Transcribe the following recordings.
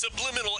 Subliminal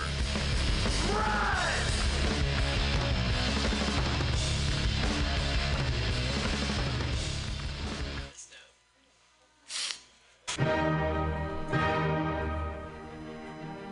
Run!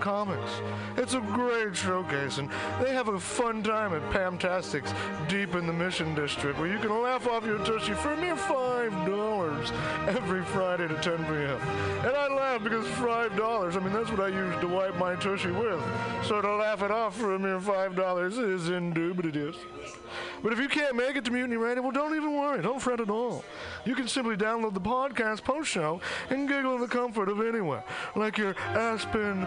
comics. It's a great showcase, and they have a fun time at Pamtastics deep in the Mission District where you can laugh off your tushy for a mere $5 every Friday to 10 p.m. And I laugh because $5, I mean, that's what I use to wipe my tushy with. So to laugh it off for a mere $5 is indubitious. But if you can't make it to Mutiny Radio, well, don't even worry. Don't fret at all. You can simply download the podcast post show and giggle in the comfort of anywhere, like your Aspen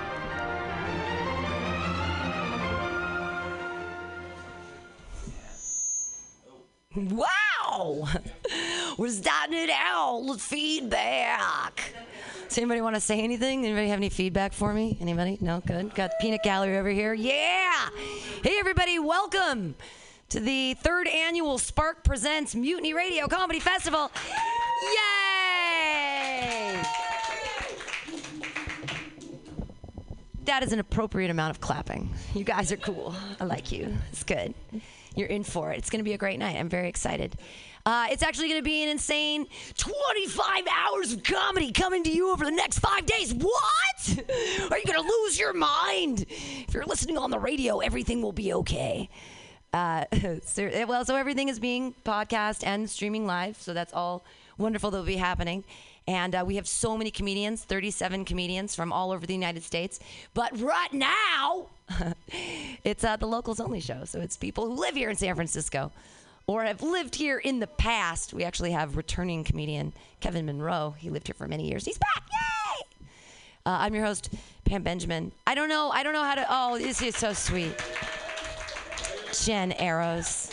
Wow! We're starting it out with feedback. Does anybody want to say anything? Anybody have any feedback for me? Anybody? No? Good. Got Peanut Gallery over here. Yeah! Hey, everybody, welcome to the third annual Spark Presents Mutiny Radio Comedy Festival. Yay! That is an appropriate amount of clapping. You guys are cool. I like you. It's good. You're in for it. It's going to be a great night. I'm very excited. Uh, it's actually going to be an insane 25 hours of comedy coming to you over the next five days. What? Are you going to lose your mind? If you're listening on the radio, everything will be okay. Uh, so, well, so everything is being podcast and streaming live, so that's all wonderful that will be happening. And uh, we have so many comedians, 37 comedians from all over the United States. But right now, it's uh, the locals only show. So it's people who live here in San Francisco or have lived here in the past. We actually have returning comedian Kevin Monroe. He lived here for many years. He's back. Yay! Uh, I'm your host, Pam Benjamin. I don't know. I don't know how to. Oh, this is so sweet. Jen Arrows.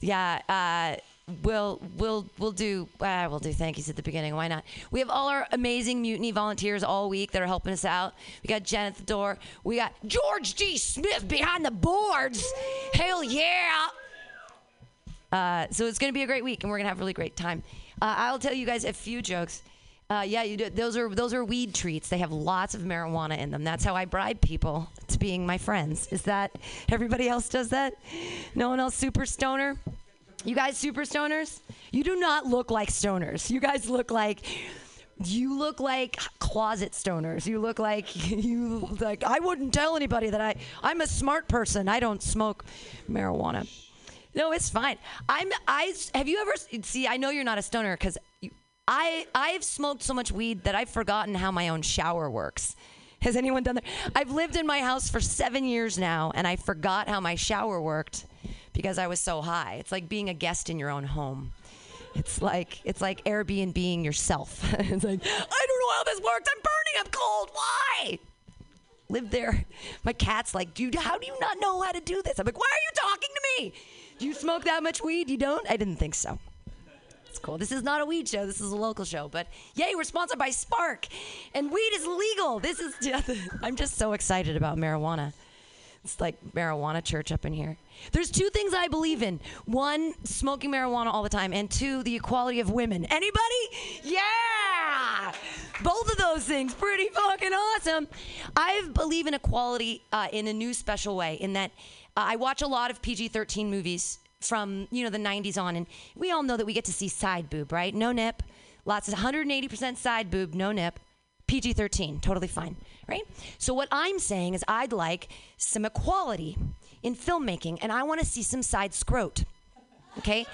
Yeah. Uh, we'll we'll we'll do uh, we'll do thank yous at the beginning. Why not? We have all our amazing mutiny volunteers all week that are helping us out. We got Jen at the door. We got George D. Smith behind the boards. Hell yeah! Uh, so it's going to be a great week, and we're going to have a really great time. Uh, I'll tell you guys a few jokes. Uh, yeah, you do. Those are those are weed treats. They have lots of marijuana in them. That's how I bribe people to being my friends. Is that everybody else does that? No one else super stoner? You guys super stoners? You do not look like stoners. You guys look like you look like closet stoners. You look like you like I wouldn't tell anybody that I I'm a smart person. I don't smoke marijuana. No, it's fine. I'm I have you ever see I know you're not a stoner cuz I I've smoked so much weed that I've forgotten how my own shower works. Has anyone done that? I've lived in my house for 7 years now and I forgot how my shower worked because I was so high. It's like being a guest in your own home. It's like it's like Airbnb yourself. it's like I don't know how this works. I'm burning. I'm cold. Why? Live there. My cat's like, dude, how do you not know how to do this? I'm like, why are you talking to me? Do you smoke that much weed? You don't? I didn't think so. It's cool. This is not a weed show. This is a local show. But yay, we're sponsored by Spark, and weed is legal. This is. I'm just so excited about marijuana. It's like marijuana church up in here. There's two things I believe in. One, smoking marijuana all the time, and two, the equality of women. Anybody? Yeah! Both of those things, pretty fucking awesome. I believe in equality uh, in a new special way, in that uh, I watch a lot of PG 13 movies from, you know, the 90s on, and we all know that we get to see side boob, right? No nip. Lots of 180% side boob, no nip. PG 13, totally fine, right? So, what I'm saying is, I'd like some equality in filmmaking, and I want to see some side scrot. Okay?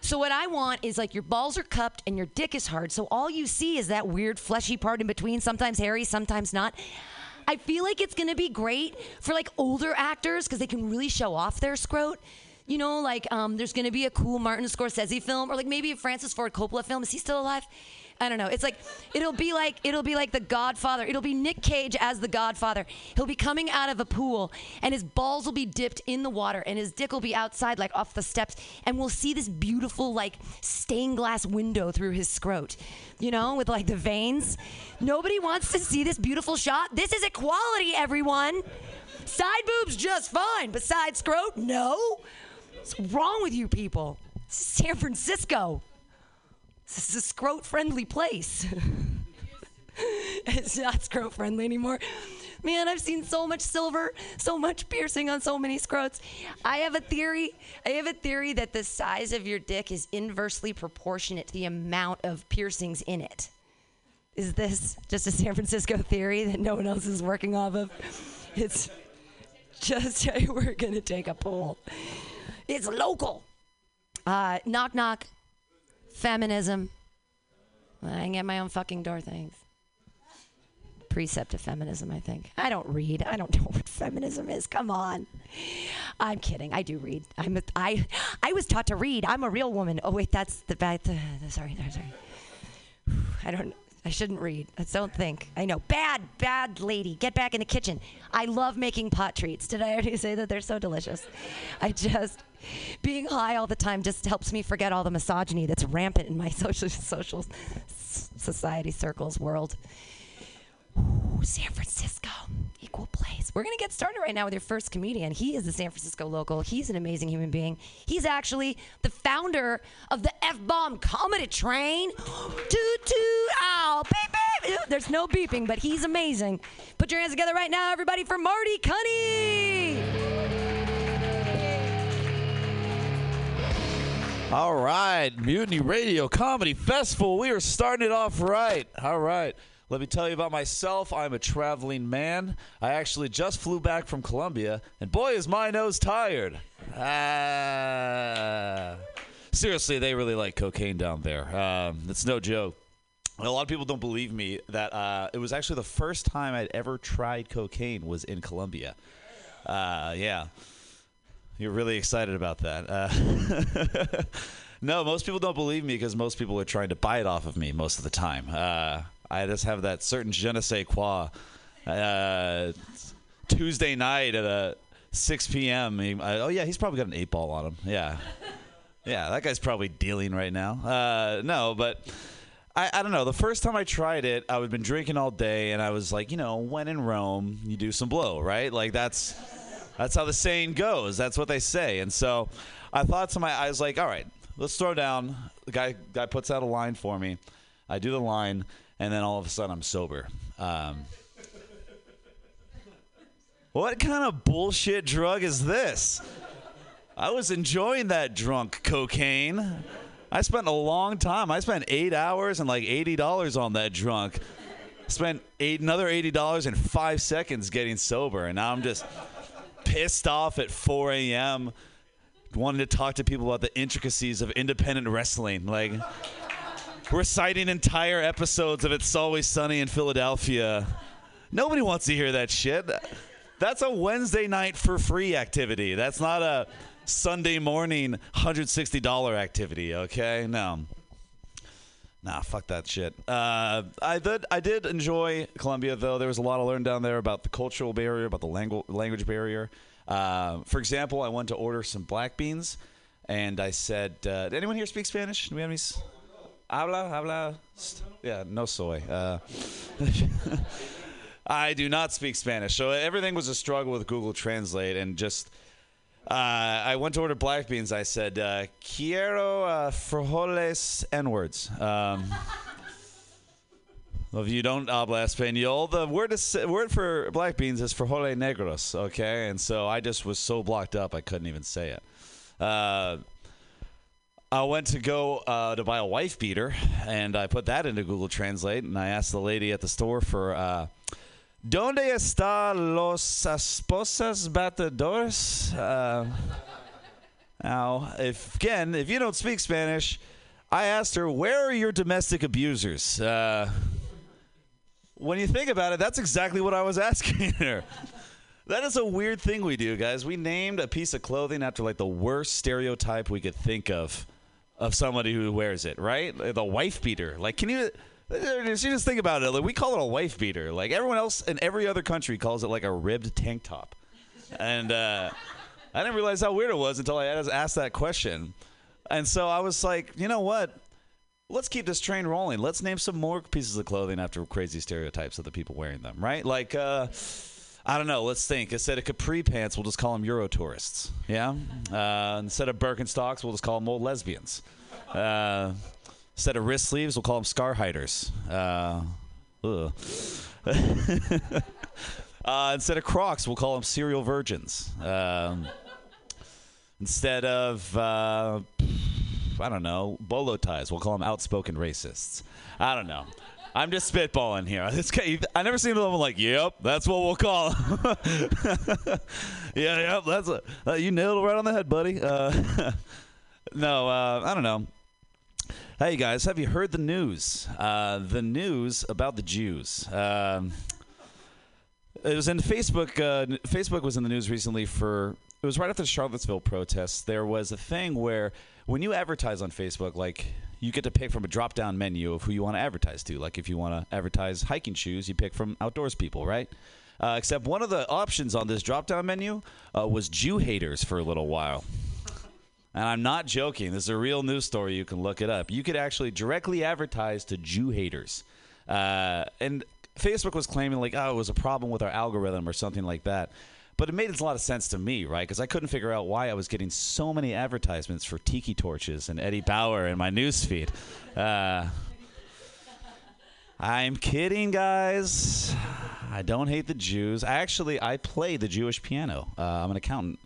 So, what I want is like your balls are cupped and your dick is hard, so all you see is that weird fleshy part in between, sometimes hairy, sometimes not. I feel like it's gonna be great for like older actors because they can really show off their scrot. You know, like um, there's gonna be a cool Martin Scorsese film, or like maybe a Francis Ford Coppola film. Is he still alive? I don't know. It's like it'll be like it'll be like the Godfather. It'll be Nick Cage as the Godfather. He'll be coming out of a pool and his balls will be dipped in the water and his dick will be outside like off the steps and we'll see this beautiful like stained glass window through his scrot. You know, with like the veins. Nobody wants to see this beautiful shot. This is equality, everyone. Side boobs just fine, but side scrot, no. What's wrong with you people? San Francisco. This is a scrot friendly place. it's not scrot friendly anymore. Man, I've seen so much silver, so much piercing on so many scrotes. I have a theory. I have a theory that the size of your dick is inversely proportionate to the amount of piercings in it. Is this just a San Francisco theory that no one else is working off of? It's just we're gonna take a poll. It's local. Uh, knock knock feminism. I can get my own fucking door things. Precept of feminism, I think. I don't read. I don't know what feminism is. Come on. I'm kidding. I do read. I'm a, I I was taught to read. I'm a real woman. Oh wait, that's the bad. The, the, sorry, sorry. I don't. I shouldn't read. I don't think. I know. Bad, bad lady. Get back in the kitchen. I love making pot treats. Did I already say that they're so delicious? I just being high all the time just helps me forget all the misogyny that's rampant in my social social society circles world. Ooh, San Francisco, equal place. We're gonna get started right now with your first comedian. He is a San Francisco local. He's an amazing human being. He's actually the founder of the F Bomb Comedy Train. Toot toot, ow. There's no beeping, but he's amazing. Put your hands together right now, everybody, for Marty Cunny. All right, Mutiny Radio Comedy Festival. We are starting it off right. All right. Let me tell you about myself. I'm a traveling man. I actually just flew back from Colombia, and boy, is my nose tired. Ah. Seriously, they really like cocaine down there. Um, it's no joke. A lot of people don't believe me that uh, it was actually the first time I'd ever tried cocaine was in Colombia. Uh, yeah. You're really excited about that. Uh, no, most people don't believe me because most people are trying to buy it off of me most of the time. Uh, I just have that certain je ne sais quoi. Uh, Tuesday night at a 6 p.m. He, oh yeah, he's probably got an eight ball on him. Yeah, yeah, that guy's probably dealing right now. Uh, no, but. I, I, don't know. The first time I tried it, I had been drinking all day, and I was like, you know, when in Rome, you do some blow, right? Like that's that's how the saying goes. That's what they say. And so I thought to my, I was like, all right, let's throw down. The guy guy puts out a line for me. I do the line, and then all of a sudden I'm sober. Um, what kind of bullshit drug is this? I was enjoying that drunk cocaine. I spent a long time. I spent eight hours and like eighty dollars on that drunk. Spent eight, another eighty dollars in five seconds getting sober, and now I'm just pissed off at 4 a.m. wanting to talk to people about the intricacies of independent wrestling, like reciting entire episodes of "It's Always Sunny in Philadelphia." Nobody wants to hear that shit. That's a Wednesday night for free activity. That's not a Sunday morning $160 activity, okay? No. Nah, fuck that shit. Uh, I did. I did enjoy Colombia, though. There was a lot to learn down there about the cultural barrier, about the langu- language barrier. Uh, for example, I went to order some black beans, and I said, uh, "Did anyone here speak Spanish? Do we have any? s- Habla, habla. st- Yeah, no soy. Uh, I do not speak Spanish, so everything was a struggle with Google Translate, and just uh, I went to order black beans. I said, uh, "Quiero uh, frijoles n words." Um, well, if you don't habla español, the word is, word for black beans is frijoles negros. Okay, and so I just was so blocked up I couldn't even say it. Uh, I went to go uh, to buy a wife beater, and I put that into Google Translate, and I asked the lady at the store for. Uh, ¿Dónde está los esposas batedores? Uh, now, if again, if you don't speak Spanish, I asked her, "Where are your domestic abusers?" Uh, when you think about it, that's exactly what I was asking her. That is a weird thing we do, guys. We named a piece of clothing after like the worst stereotype we could think of of somebody who wears it, right? The wife beater. Like, can you? You just think about it. Like, we call it a wife beater. Like everyone else in every other country calls it like a ribbed tank top, and uh, I didn't realize how weird it was until I asked that question. And so I was like, you know what? Let's keep this train rolling. Let's name some more pieces of clothing after crazy stereotypes of the people wearing them, right? Like, uh, I don't know. Let's think. Instead of capri pants, we'll just call them Euro tourists. Yeah. Uh, instead of Birkenstocks, we'll just call them old lesbians. Uh, instead of wrist sleeves, we'll call them scar hiders. Uh, uh, instead of Crocs, we'll call them serial virgins. Um, instead of uh, I don't know bolo ties, we'll call them outspoken racists. I don't know. I'm just spitballing here. This guy, I never seen anyone like, "Yep, that's what we'll call." 'em." yeah, yep, that's a uh, you nailed it right on the head, buddy. Uh, no, uh, I don't know. Hey guys, have you heard the news? Uh, the news about the Jews. Um, it was in Facebook. Uh, Facebook was in the news recently for. It was right after the Charlottesville protests. There was a thing where when you advertise on Facebook, like you get to pick from a drop-down menu of who you want to advertise to. Like if you want to advertise hiking shoes, you pick from outdoors people, right? Uh, except one of the options on this drop-down menu uh, was Jew haters for a little while. And I'm not joking. This is a real news story. You can look it up. You could actually directly advertise to Jew haters. Uh, and Facebook was claiming, like, oh, it was a problem with our algorithm or something like that. But it made a lot of sense to me, right? Because I couldn't figure out why I was getting so many advertisements for tiki torches and Eddie Bauer in my newsfeed. Uh, I'm kidding, guys. I don't hate the Jews. Actually, I play the Jewish piano. Uh, I'm an accountant.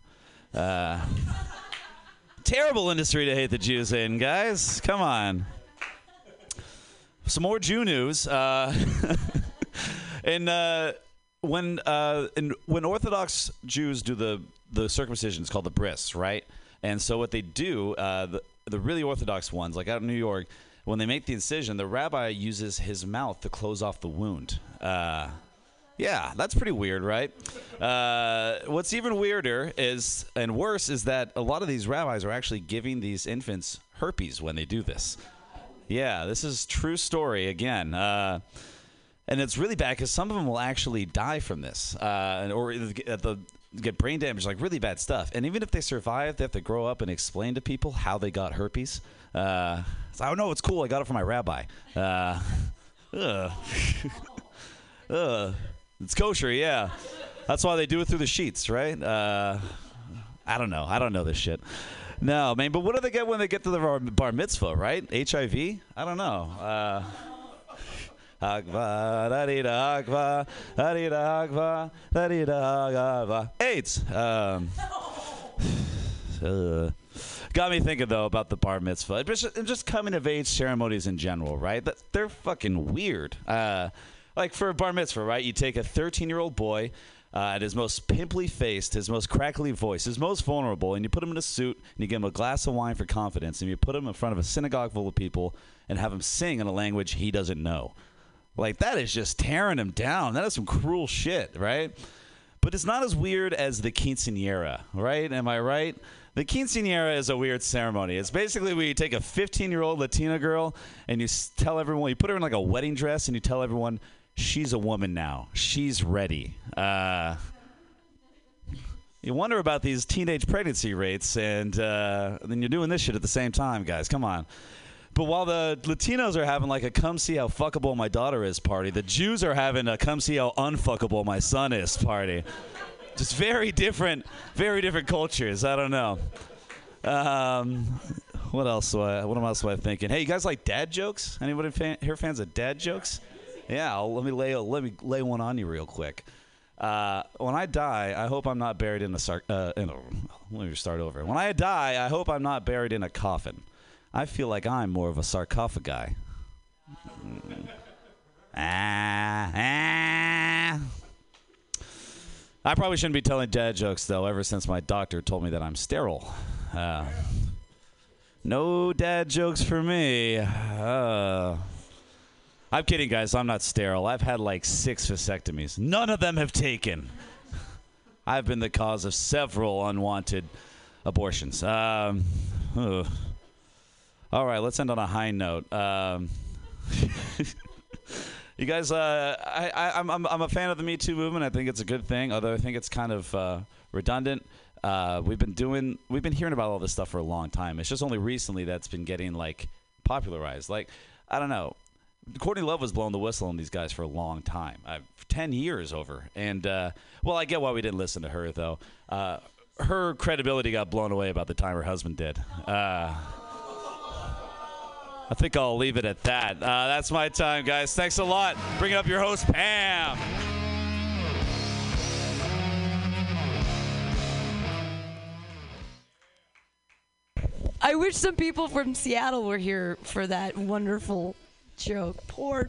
Terrible industry to hate the Jews in, guys. Come on. Some more Jew news. Uh, and uh, when uh, and when Orthodox Jews do the the circumcision, it's called the bris, right? And so what they do, uh, the the really Orthodox ones, like out in New York, when they make the incision, the rabbi uses his mouth to close off the wound. Uh, yeah, that's pretty weird, right? Uh, what's even weirder is, and worse, is that a lot of these rabbis are actually giving these infants herpes when they do this. Yeah, this is true story again. Uh, and it's really bad because some of them will actually die from this, uh, or get the get brain damage, like really bad stuff. And even if they survive, they have to grow up and explain to people how they got herpes. Uh, so I don't know. It's cool. I got it from my rabbi. Uh, ugh. ugh. It's kosher, yeah. That's why they do it through the sheets, right? Uh, I don't know. I don't know this shit. No, man. But what do they get when they get to the bar, bar mitzvah, right? HIV? I don't know. Uh. AIDS. Um, uh, got me thinking though about the bar mitzvah, just, just coming of age ceremonies in general, right? That they're fucking weird. Uh, like for a bar mitzvah, right? You take a 13 year old boy. Uh, at his most pimply faced, his most crackly voice, his most vulnerable, and you put him in a suit and you give him a glass of wine for confidence, and you put him in front of a synagogue full of people and have him sing in a language he doesn't know. Like that is just tearing him down. That is some cruel shit, right? But it's not as weird as the quinceanera, right? Am I right? The quinceanera is a weird ceremony. It's basically where you take a 15 year old Latina girl and you tell everyone, you put her in like a wedding dress and you tell everyone she's a woman now. She's ready. Uh, you wonder about these teenage pregnancy rates, and uh, then you're doing this shit at the same time, guys. Come on. But while the Latinos are having like a come see how fuckable my daughter is party, the Jews are having a come see how unfuckable my son is party. Just very different, very different cultures. I don't know. Um, what else? I, what else am I thinking? Hey, you guys like dad jokes? Anybody fan, here fans of dad jokes? Yeah, let me lay let me lay one on you real quick. Uh, when I die, I hope I'm not buried in a sar- uh, in a. Let me start over. When I die, I hope I'm not buried in a coffin. I feel like I'm more of a sarcophagi. Mm. Ah, ah. I probably shouldn't be telling dad jokes though. Ever since my doctor told me that I'm sterile. Uh, no dad jokes for me. Uh, I'm kidding, guys. I'm not sterile. I've had like six vasectomies. None of them have taken. I've been the cause of several unwanted abortions. Um. All right, let's end on a high note. Um, you guys, uh, I, I'm, I'm, I'm a fan of the Me Too movement. I think it's a good thing, although I think it's kind of uh, redundant. Uh, we've been doing, we've been hearing about all this stuff for a long time. It's just only recently that's been getting like popularized. Like, I don't know. Courtney Love was blowing the whistle on these guys for a long time, uh, ten years over. And uh, well, I get why we didn't listen to her though. Uh, her credibility got blown away about the time her husband did. Uh, I think I'll leave it at that. Uh, that's my time, guys. Thanks a lot. Bringing up your host, Pam. I wish some people from Seattle were here for that wonderful joke. Poor,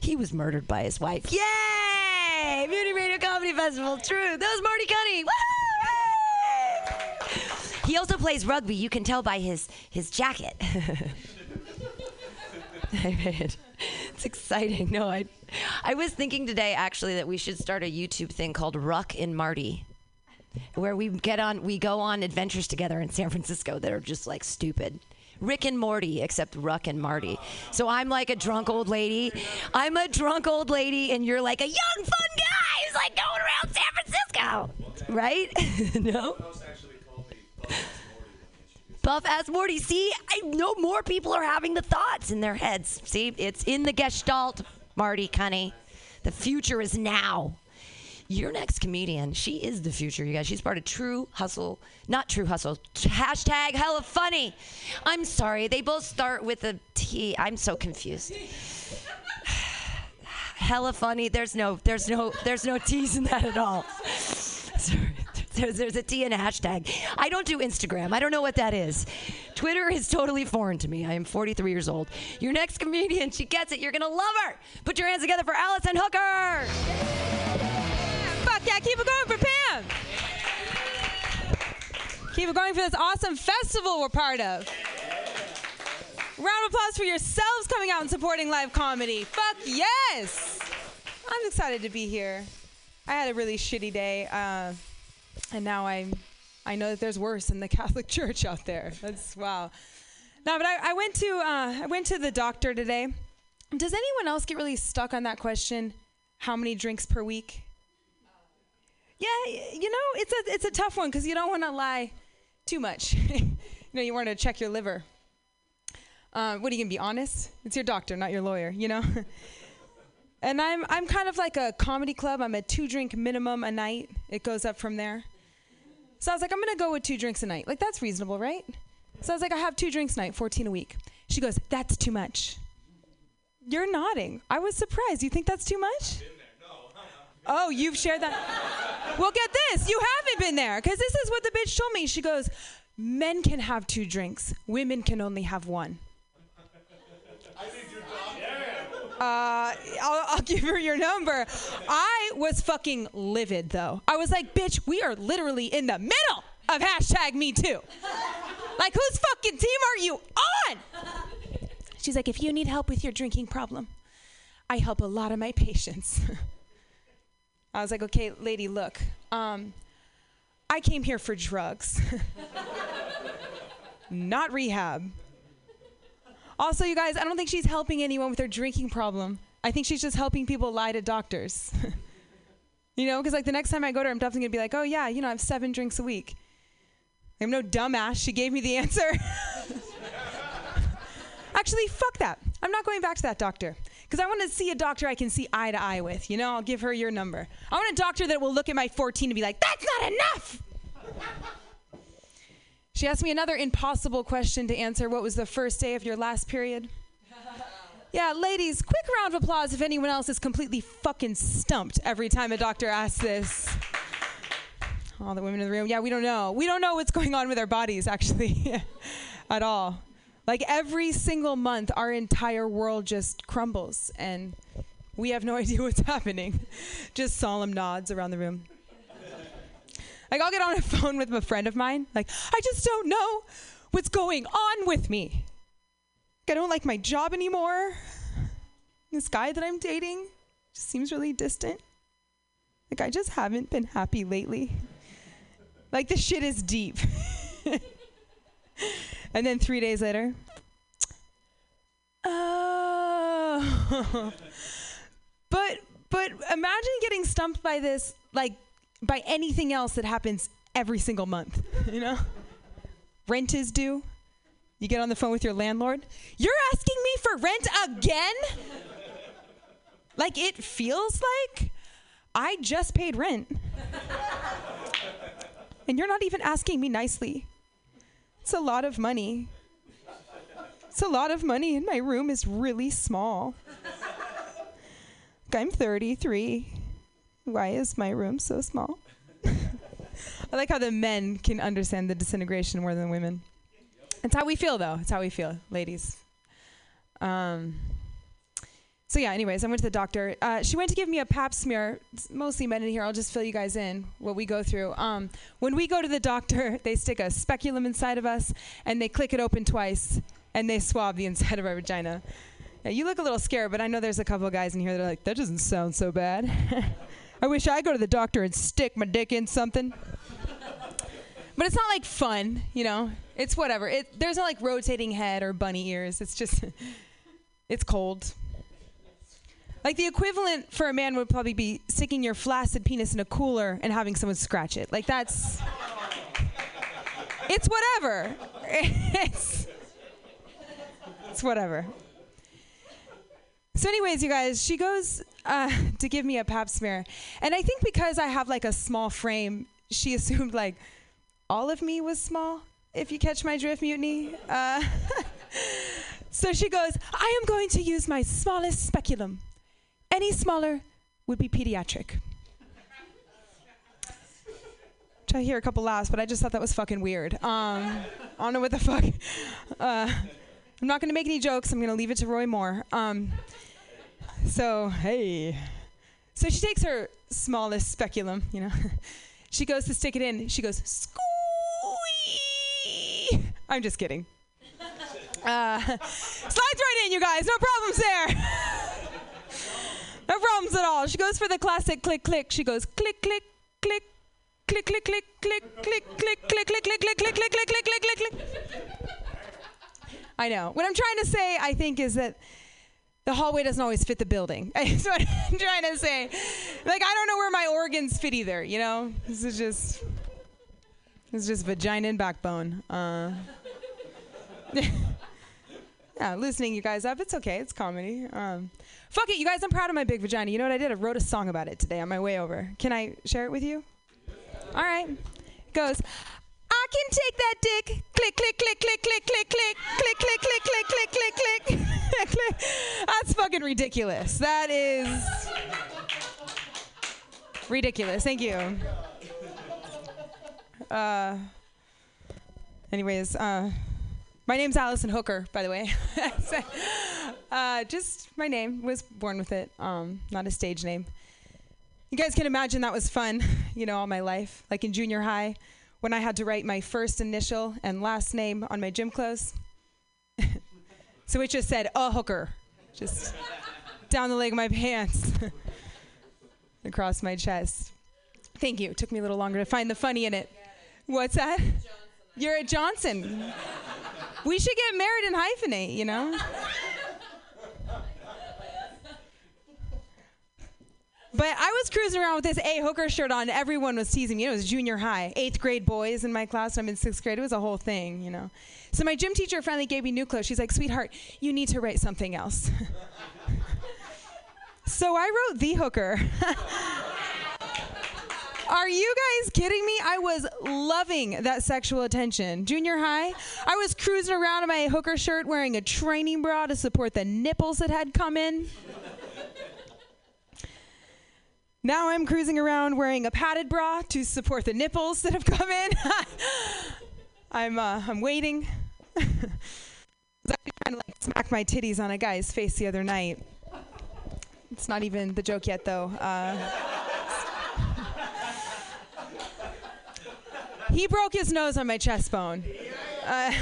he was murdered by his wife. Yay! Beauty Radio Comedy Festival. True. That was Marty Cunny. He also plays rugby. You can tell by his his jacket. It's exciting. No, I, I was thinking today actually that we should start a YouTube thing called Ruck and Marty, where we get on, we go on adventures together in San Francisco that are just like stupid. Rick and Morty, except Ruck and Marty. So I'm like a drunk old lady. I'm a drunk old lady, and you're like a young fun guy who's like going around San Francisco, right? no. Buff ass Morty. See, I know more people are having the thoughts in their heads. See, it's in the gestalt, Marty Cunny. The future is now. Your next comedian, she is the future, you guys. She's part of True Hustle, not True Hustle. Hashtag hella funny. I'm sorry, they both start with a T. I'm so confused. hella funny. There's no, there's no, there's no T's in that at all. Sorry. There's, there's a T and a hashtag. I don't do Instagram. I don't know what that is. Twitter is totally foreign to me. I am 43 years old. Your next comedian, she gets it. You're going to love her. Put your hands together for Allison Hooker. Yeah, keep it going for Pam. Keep it going for this awesome festival we're part of. Round of applause for yourselves coming out and supporting live comedy. Fuck yes! I'm excited to be here. I had a really shitty day, uh, and now I'm. I know that there's worse in the Catholic Church out there. That's wow. No, but I, I went to uh, I went to the doctor today. Does anyone else get really stuck on that question? How many drinks per week? Yeah, you know, it's a it's a tough one because you don't want to lie too much. you know, you want to check your liver. Uh, what are you gonna be honest? It's your doctor, not your lawyer. You know. and I'm I'm kind of like a comedy club. I'm a two drink minimum a night. It goes up from there. So I was like, I'm gonna go with two drinks a night. Like that's reasonable, right? So I was like, I have two drinks a night, 14 a week. She goes, that's too much. You're nodding. I was surprised. You think that's too much? Oh, you've shared that. well, get this. You haven't been there because this is what the bitch told me. She goes, Men can have two drinks, women can only have one. I need your doctor. Uh, I'll, I'll give her your number. I was fucking livid though. I was like, bitch, we are literally in the middle of hashtag me too. Like, whose fucking team are you on? She's like, if you need help with your drinking problem, I help a lot of my patients. I was like, okay, lady, look, um, I came here for drugs, not rehab. Also, you guys, I don't think she's helping anyone with their drinking problem. I think she's just helping people lie to doctors. you know, because like the next time I go to her, I'm definitely gonna be like, oh yeah, you know, I have seven drinks a week. I'm no dumbass. She gave me the answer. Actually, fuck that. I'm not going back to that doctor because I want to see a doctor I can see eye to eye with. You know, I'll give her your number. I want a doctor that will look at my 14 and be like, that's not enough. She asked me another impossible question to answer. What was the first day of your last period? Yeah, ladies, quick round of applause if anyone else is completely fucking stumped every time a doctor asks this. All the women in the room, yeah, we don't know. We don't know what's going on with our bodies, actually, at all. Like every single month, our entire world just crumbles, and we have no idea what's happening. Just solemn nods around the room. Like I'll get on a phone with a friend of mine, like, I just don't know what's going on with me. Like, I don't like my job anymore. This guy that I'm dating just seems really distant. Like I just haven't been happy lately. Like the shit is deep. and then three days later, oh. but but imagine getting stumped by this like by anything else that happens every single month, you know? Rent is due. You get on the phone with your landlord. You're asking me for rent again? like it feels like I just paid rent. and you're not even asking me nicely. It's a lot of money. It's a lot of money, and my room is really small. I'm 33. Why is my room so small? I like how the men can understand the disintegration more than women. It's how we feel, though. It's how we feel, ladies. Um, so yeah. Anyways, I went to the doctor. Uh, she went to give me a Pap smear. It's mostly men in here. I'll just fill you guys in what we go through. Um, when we go to the doctor, they stick a speculum inside of us and they click it open twice and they swab the inside of our vagina. Yeah, you look a little scared, but I know there's a couple guys in here that are like, that doesn't sound so bad. I wish I go to the doctor and stick my dick in something. but it's not like fun, you know. It's whatever. It there's not like rotating head or bunny ears. It's just it's cold. Like the equivalent for a man would probably be sticking your flaccid penis in a cooler and having someone scratch it. Like that's it's whatever. It's it's whatever. So, anyways, you guys, she goes uh, to give me a pap smear. And I think because I have like a small frame, she assumed like all of me was small, if you catch my drift, mutiny. Uh, so she goes, I am going to use my smallest speculum. Any smaller would be pediatric. To hear a couple laughs, but I just thought that was fucking weird. Um, I don't know what the fuck. Uh, I'm not going to make any jokes. I'm going to leave it to Roy Moore. Um, so, hey. So she takes her smallest speculum, you know. she goes to stick it in. She goes, squee. I'm just kidding. Uh, slides right in, you guys. No problems there. no problems at all. She goes for the classic click, click. She goes click, click, click, click, click, click, click, click, click, click, click, click, click, click, click, click, click, click, click, click. I know. What I'm trying to say, I think, is that the hallway doesn't always fit the building. That's what I'm trying to say. Like I don't know where my organs fit either. You know, this is just this is just vagina and backbone. Uh, yeah, loosening you guys up. It's okay. It's comedy. Um, fuck it, you guys. I'm proud of my big vagina. You know what I did? I wrote a song about it today on my way over. Can I share it with you? All right. It goes. I can take that dick. Click, click, click, click, click, click, click, click, click, click, click, click, click, click. That's fucking ridiculous. That is ridiculous. Thank you. Uh, anyways, uh, my name's Allison Hooker, by the way. uh, just my name. Was born with it. Um, not a stage name. You guys can imagine that was fun, you know, all my life. Like in junior high, when I had to write my first initial and last name on my gym clothes. so it just said, a hooker. Just down the leg of my pants, across my chest. Thank you. It took me a little longer to find the funny in it. What's that? You're at Johnson. We should get married and hyphenate, you know? But I was cruising around with this A hooker shirt on. Everyone was teasing me. It was junior high, eighth grade boys in my class. I'm in sixth grade. It was a whole thing, you know. So my gym teacher finally gave me new clothes. She's like, "Sweetheart, you need to write something else." so I wrote the hooker. Are you guys kidding me? I was loving that sexual attention. Junior high, I was cruising around in my hooker shirt wearing a training bra to support the nipples that had come in. Now I'm cruising around wearing a padded bra to support the nipples that have come in. I'm uh, I'm waiting. I was actually trying to like smack my titties on a guy's face the other night. It's not even the joke yet, though. Uh, he broke his nose on my chest bone. Uh,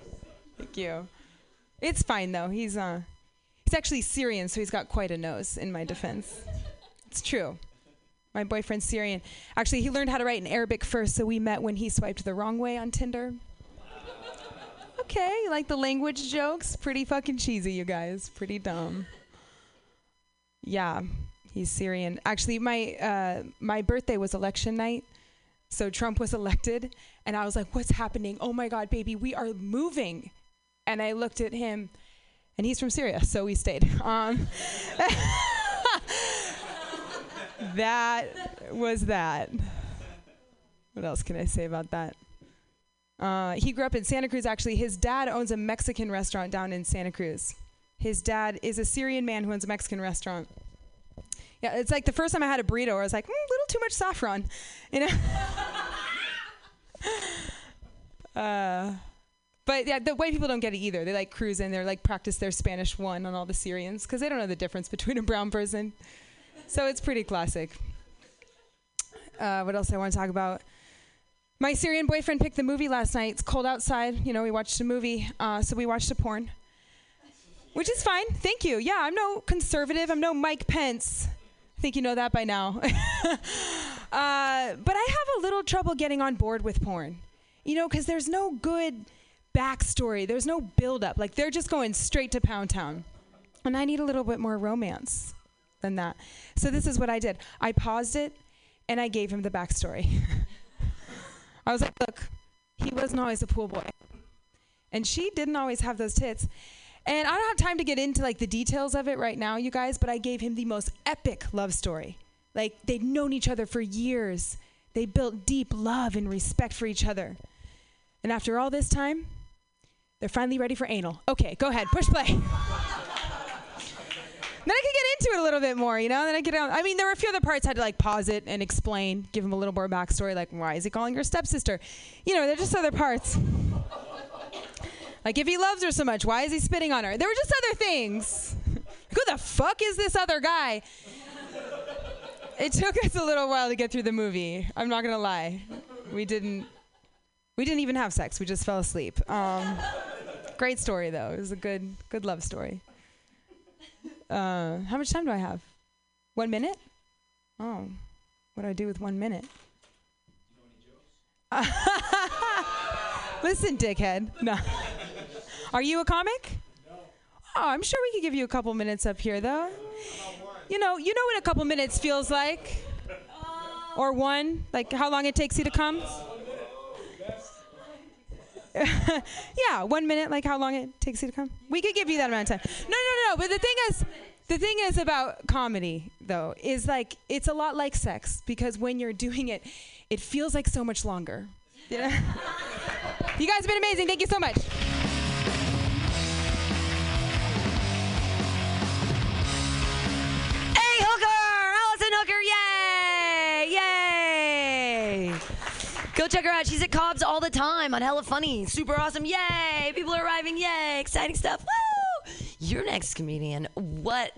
thank you. It's fine though. He's uh, he's actually Syrian, so he's got quite a nose. In my defense. It's true. My boyfriend's Syrian. Actually, he learned how to write in Arabic first, so we met when he swiped the wrong way on Tinder. Okay, like the language jokes? Pretty fucking cheesy, you guys. Pretty dumb. Yeah, he's Syrian. Actually, my uh, my birthday was election night, so Trump was elected, and I was like, "What's happening? Oh my God, baby, we are moving!" And I looked at him, and he's from Syria, so we stayed. Um, that was that. What else can I say about that? Uh, he grew up in Santa Cruz. Actually, his dad owns a Mexican restaurant down in Santa Cruz. His dad is a Syrian man who owns a Mexican restaurant. Yeah, it's like the first time I had a burrito, I was like, mm, a little too much saffron, you know. uh, but yeah, the white people don't get it either. They like cruise in, they're like practice their Spanish one on all the Syrians because they don't know the difference between a brown person. So it's pretty classic. Uh, what else I want to talk about? My Syrian boyfriend picked the movie last night. It's cold outside. You know, we watched a movie, uh, so we watched a porn, which is fine. Thank you. Yeah, I'm no conservative. I'm no Mike Pence. Think you know that by now. uh, but I have a little trouble getting on board with porn. You know, because there's no good backstory. There's no build-up. Like they're just going straight to Pound Town, and I need a little bit more romance than that. So this is what I did. I paused it, and I gave him the backstory. I was like, look, he wasn't always a pool boy. And she didn't always have those tits. And I don't have time to get into like the details of it right now, you guys, but I gave him the most epic love story. Like they'd known each other for years. They built deep love and respect for each other. And after all this time, they're finally ready for anal. Okay, go ahead, push play. then I could get into it a little bit more, you know. Then I get on. I mean, there were a few other parts I had to like pause it and explain, give him a little more backstory, like why is he calling her stepsister? You know, they're just other parts. Like if he loves her so much, why is he spitting on her? There were just other things. Who the fuck is this other guy? It took us a little while to get through the movie. I'm not gonna lie. We didn't. We didn't even have sex. We just fell asleep. Um, great story though. It was a good, good love story. Uh, how much time do I have? One minute? Oh, what do I do with one minute? Listen, dickhead. No. Are you a comic? No. Oh, I'm sure we could give you a couple minutes up here, though. You know, you know what a couple minutes feels like, uh, or one, like how long it takes you to come. yeah, one minute, like how long it takes you to come. We could give you that amount of time. No, no, no. But the thing is, the thing is about comedy, though, is like it's a lot like sex because when you're doing it, it feels like so much longer. Yeah. you guys have been amazing. Thank you so much. Go check her out. She's at Cobb's all the time on Hella Funny. Super awesome. Yay! People are arriving. Yay! Exciting stuff. Woo! Your next comedian. What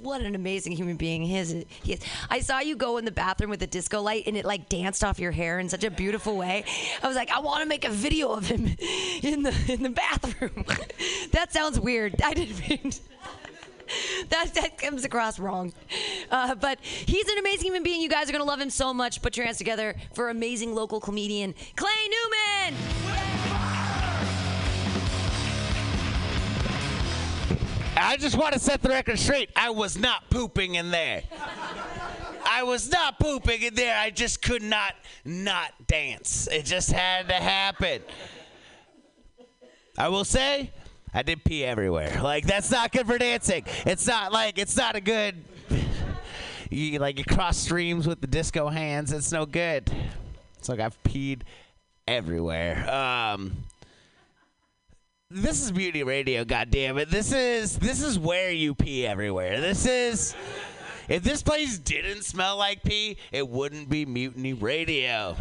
what an amazing human being he is. He is. I saw you go in the bathroom with a disco light and it like danced off your hair in such a beautiful way. I was like, I want to make a video of him in the in the bathroom. that sounds weird. I didn't mean that that comes across wrong. Uh, but he's an amazing human being. You guys are gonna love him so much. Put your hands together for amazing local comedian Clay Newman. I just want to set the record straight. I was not pooping in there. I was not pooping in there. I just could not not dance. It just had to happen. I will say, I did pee everywhere. Like that's not good for dancing. It's not like it's not a good. You like you cross streams with the disco hands. It's no good. It's like I've peed everywhere. Um, this is beauty radio. God damn it! This is this is where you pee everywhere. This is. If this place didn't smell like pee, it wouldn't be Mutiny Radio.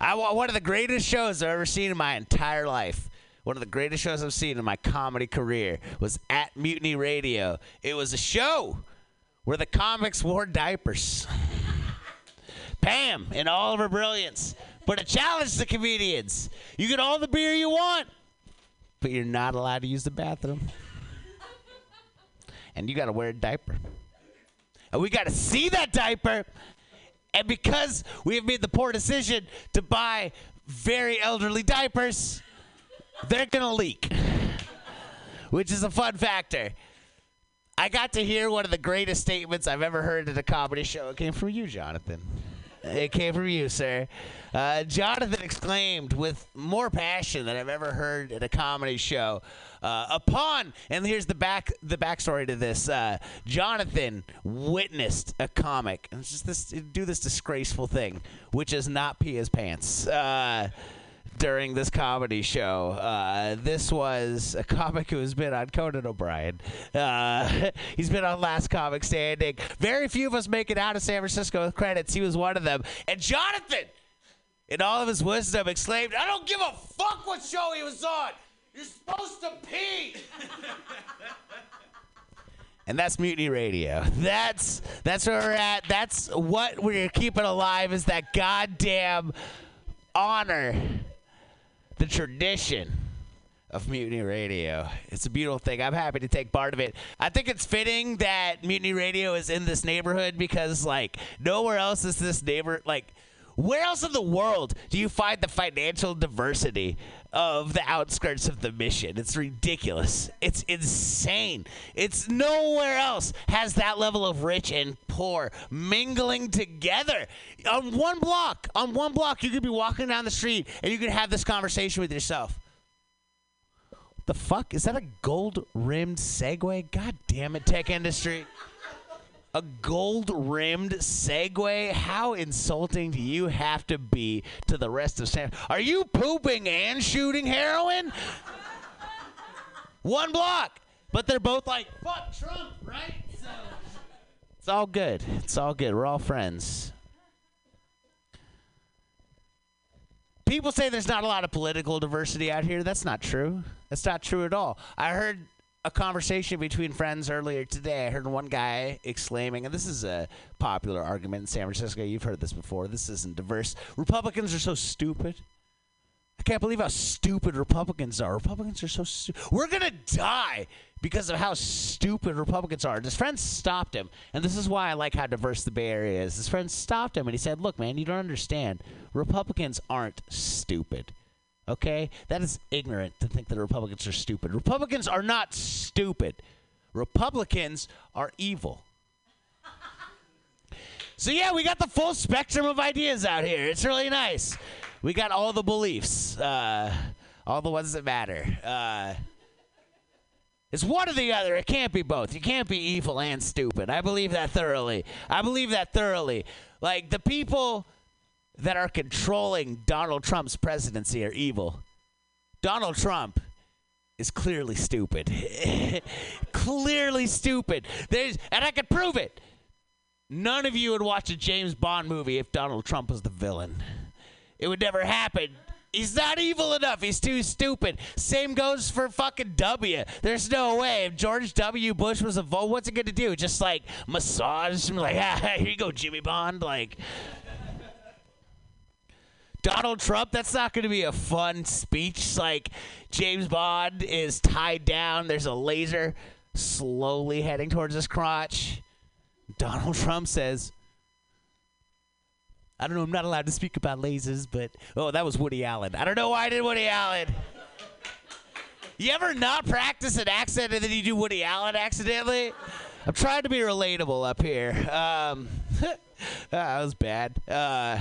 I wa- one of the greatest shows I've ever seen in my entire life. One of the greatest shows I've seen in my comedy career was at Mutiny Radio. It was a show where the comics wore diapers. Pam, in all of her brilliance, but a challenge to comedians. You get all the beer you want, but you're not allowed to use the bathroom. And you got to wear a diaper. And we got to see that diaper. And because we have made the poor decision to buy very elderly diapers, they're to leak, which is a fun factor. I got to hear one of the greatest statements I've ever heard at a comedy show. It came from you, Jonathan. It came from you, sir. Uh, Jonathan exclaimed with more passion than I've ever heard at a comedy show. Uh, upon, and here's the back the backstory to this. Uh, Jonathan witnessed a comic and just this do this disgraceful thing, which is not pee his pants. During this comedy show. Uh, this was a comic who has been on Conan O'Brien. Uh, he's been on Last Comic Standing. Very few of us make it out of San Francisco with credits. He was one of them. And Jonathan, in all of his wisdom, exclaimed, I don't give a fuck what show he was on. You're supposed to pee. And that's Mutiny Radio. That's that's where we're at. That's what we're keeping alive is that goddamn honor the tradition of Mutiny Radio. It's a beautiful thing. I'm happy to take part of it. I think it's fitting that Mutiny Radio is in this neighborhood because, like, nowhere else is this neighbor like. Where else in the world do you find the financial diversity of the outskirts of the mission? It's ridiculous. It's insane. It's nowhere else has that level of rich and poor mingling together. On one block, on one block, you could be walking down the street and you could have this conversation with yourself. The fuck? Is that a gold rimmed Segway? God damn it, tech industry. A gold rimmed Segway? How insulting do you have to be to the rest of San? Are you pooping and shooting heroin? One block. But they're both like, fuck Trump, right? So it's all good. It's all good. We're all friends. People say there's not a lot of political diversity out here. That's not true. That's not true at all. I heard a conversation between friends earlier today. I heard one guy exclaiming, and this is a popular argument in San Francisco. You've heard this before. This isn't diverse. Republicans are so stupid. I can't believe how stupid Republicans are. Republicans are so stupid. We're going to die because of how stupid Republicans are. And his friend stopped him. And this is why I like how diverse the Bay Area is. His friend stopped him and he said, Look, man, you don't understand. Republicans aren't stupid. Okay? That is ignorant to think that Republicans are stupid. Republicans are not stupid, Republicans are evil. So, yeah, we got the full spectrum of ideas out here. It's really nice. We got all the beliefs, uh, all the ones that matter. Uh, it's one or the other. It can't be both. You can't be evil and stupid. I believe that thoroughly. I believe that thoroughly. Like, the people that are controlling Donald Trump's presidency are evil. Donald Trump is clearly stupid. clearly stupid. There's, and I could prove it. None of you would watch a James Bond movie if Donald Trump was the villain. it would never happen. He's not evil enough. He's too stupid. Same goes for fucking W. There's no way. If George W. Bush was a vote, what's it going to do? Just like massage him? Like, ah, here you go, Jimmy Bond. Like, Donald Trump, that's not going to be a fun speech. Like, James Bond is tied down. There's a laser slowly heading towards his crotch. Donald Trump says, I don't know, I'm not allowed to speak about lasers, but oh, that was Woody Allen. I don't know why I did Woody Allen. You ever not practice an accent and then you do Woody Allen accidentally? I'm trying to be relatable up here. Um, that was bad. Uh,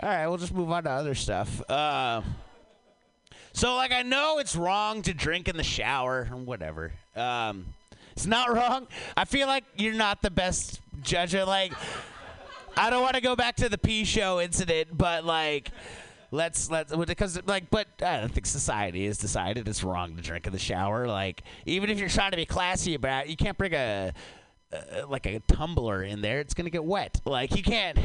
all right, we'll just move on to other stuff. Uh, so, like, I know it's wrong to drink in the shower or whatever. Um, it's not wrong. I feel like you're not the best judge. of, Like, I don't want to go back to the pee show incident, but like, let's let's because like, but I don't think society has decided it's wrong to drink in the shower. Like, even if you're trying to be classy about, it, you can't bring a, a like a tumbler in there. It's gonna get wet. Like, you can't.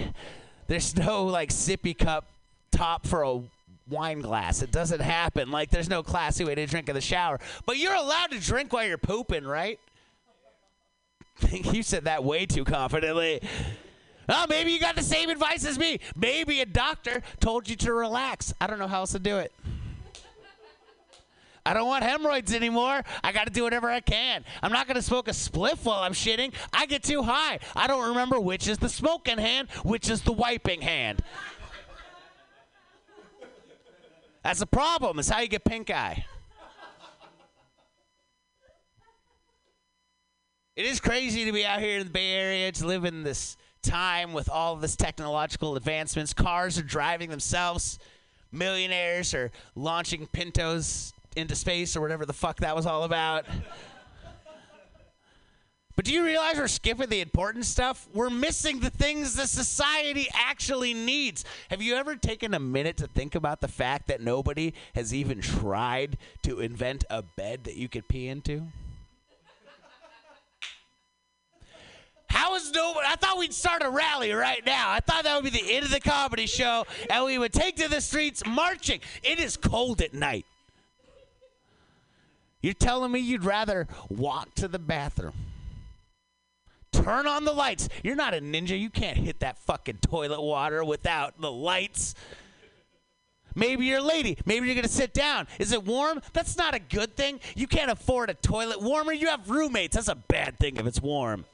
There's no like sippy cup top for a wine glass. It doesn't happen. Like, there's no classy way to drink in the shower. But you're allowed to drink while you're pooping, right? you said that way too confidently. Oh, maybe you got the same advice as me. Maybe a doctor told you to relax. I don't know how else to do it. I don't want hemorrhoids anymore. I got to do whatever I can. I'm not going to smoke a spliff while I'm shitting. I get too high. I don't remember which is the smoking hand, which is the wiping hand. That's a problem. It's how you get pink eye. It is crazy to be out here in the Bay Area to live in this time with all this technological advancements. Cars are driving themselves. Millionaires are launching Pintos into space or whatever the fuck that was all about. But do you realize we're skipping the important stuff? We're missing the things that society actually needs. Have you ever taken a minute to think about the fact that nobody has even tried to invent a bed that you could pee into? How is nobody? I thought we'd start a rally right now. I thought that would be the end of the comedy show, and we would take to the streets marching. It is cold at night. You're telling me you'd rather walk to the bathroom, turn on the lights. You're not a ninja. You can't hit that fucking toilet water without the lights. Maybe you're a lady. Maybe you're going to sit down. Is it warm? That's not a good thing. You can't afford a toilet warmer. You have roommates. That's a bad thing if it's warm.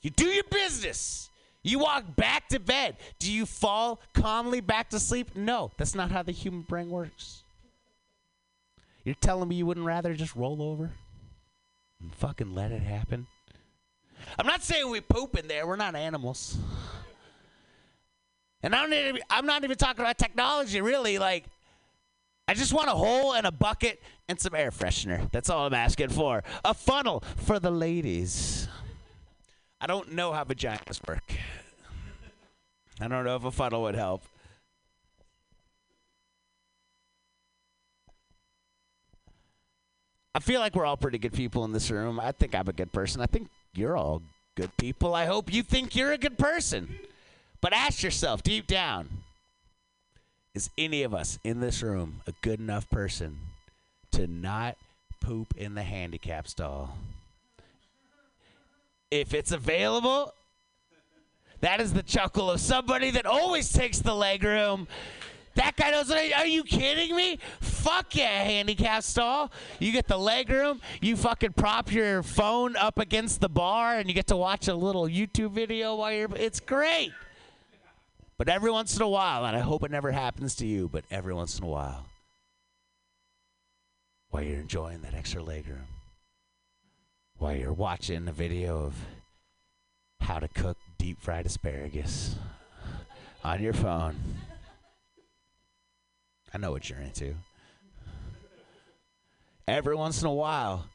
You do your business. You walk back to bed. Do you fall calmly back to sleep? No, that's not how the human brain works. You're telling me you wouldn't rather just roll over and fucking let it happen? I'm not saying we poop in there. We're not animals. And I'm not even, I'm not even talking about technology, really. Like, I just want a hole and a bucket and some air freshener. That's all I'm asking for. A funnel for the ladies. I don't know how vaginas work. I don't know if a funnel would help. I feel like we're all pretty good people in this room. I think I'm a good person. I think you're all good people. I hope you think you're a good person. But ask yourself deep down is any of us in this room a good enough person to not poop in the handicap stall? If it's available. That is the chuckle of somebody that always takes the leg room. That guy knows. Are you kidding me? Fuck yeah, handicap stall. You get the leg room. You fucking prop your phone up against the bar, and you get to watch a little YouTube video while you're. It's great. But every once in a while, and I hope it never happens to you, but every once in a while, while you're enjoying that extra leg room, while you're watching a video of how to cook deep fried asparagus on your phone. I know what you're into. Every once in a while,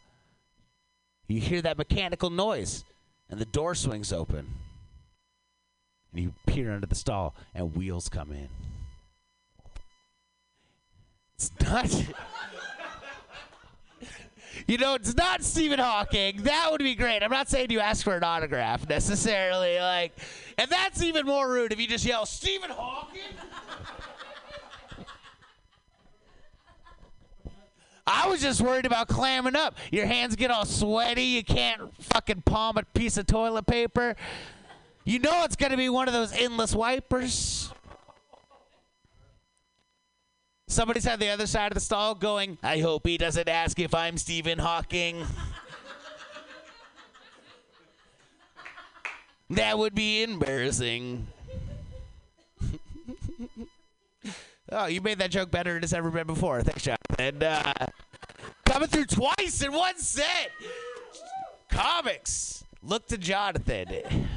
you hear that mechanical noise and the door swings open. And you peer under the stall and wheels come in. It's not. You know, it's not Stephen Hawking. That would be great. I'm not saying you ask for an autograph necessarily, like, and that's even more rude if you just yell Stephen Hawking. I was just worried about clamming up. Your hands get all sweaty. You can't fucking palm a piece of toilet paper. You know it's gonna be one of those endless wipers. Somebody's on the other side of the stall going, I hope he doesn't ask if I'm Stephen Hawking. that would be embarrassing. oh, you made that joke better than it's ever been before. Thanks, Jonathan. And uh, coming through twice in one set. Comics. Look to Jonathan.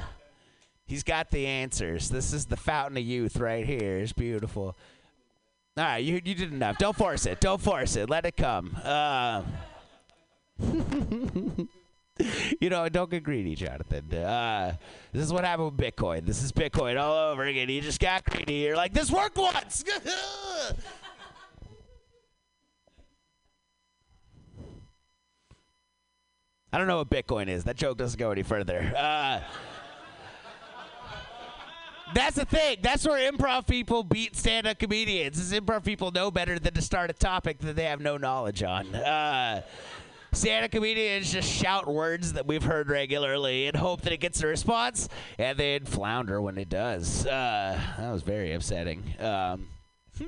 He's got the answers. This is the fountain of youth right here. It's beautiful. All right, you you did enough. Don't force it. Don't force it. Let it come. Uh, you know, don't get greedy, Jonathan. Uh, this is what happened with Bitcoin. This is Bitcoin all over again. You just got greedy. You're like, this worked once. I don't know what Bitcoin is. That joke doesn't go any further. Uh, that's the thing. That's where improv people beat stand-up comedians. Is improv people know better than to start a topic that they have no knowledge on. Uh, stand-up comedians just shout words that we've heard regularly and hope that it gets a response, and then flounder when it does. Uh, that was very upsetting. Um,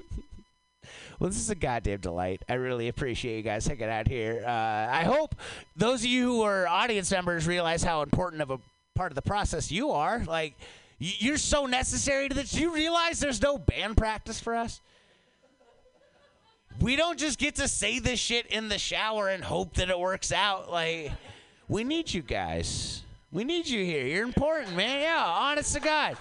well, this is a goddamn delight. I really appreciate you guys hanging out here. Uh, I hope those of you who are audience members realize how important of a part of the process you are. Like, you're so necessary to this. Do you realize there's no band practice for us? We don't just get to say this shit in the shower and hope that it works out. Like, we need you guys. We need you here. You're important, man. Yeah, honest to God.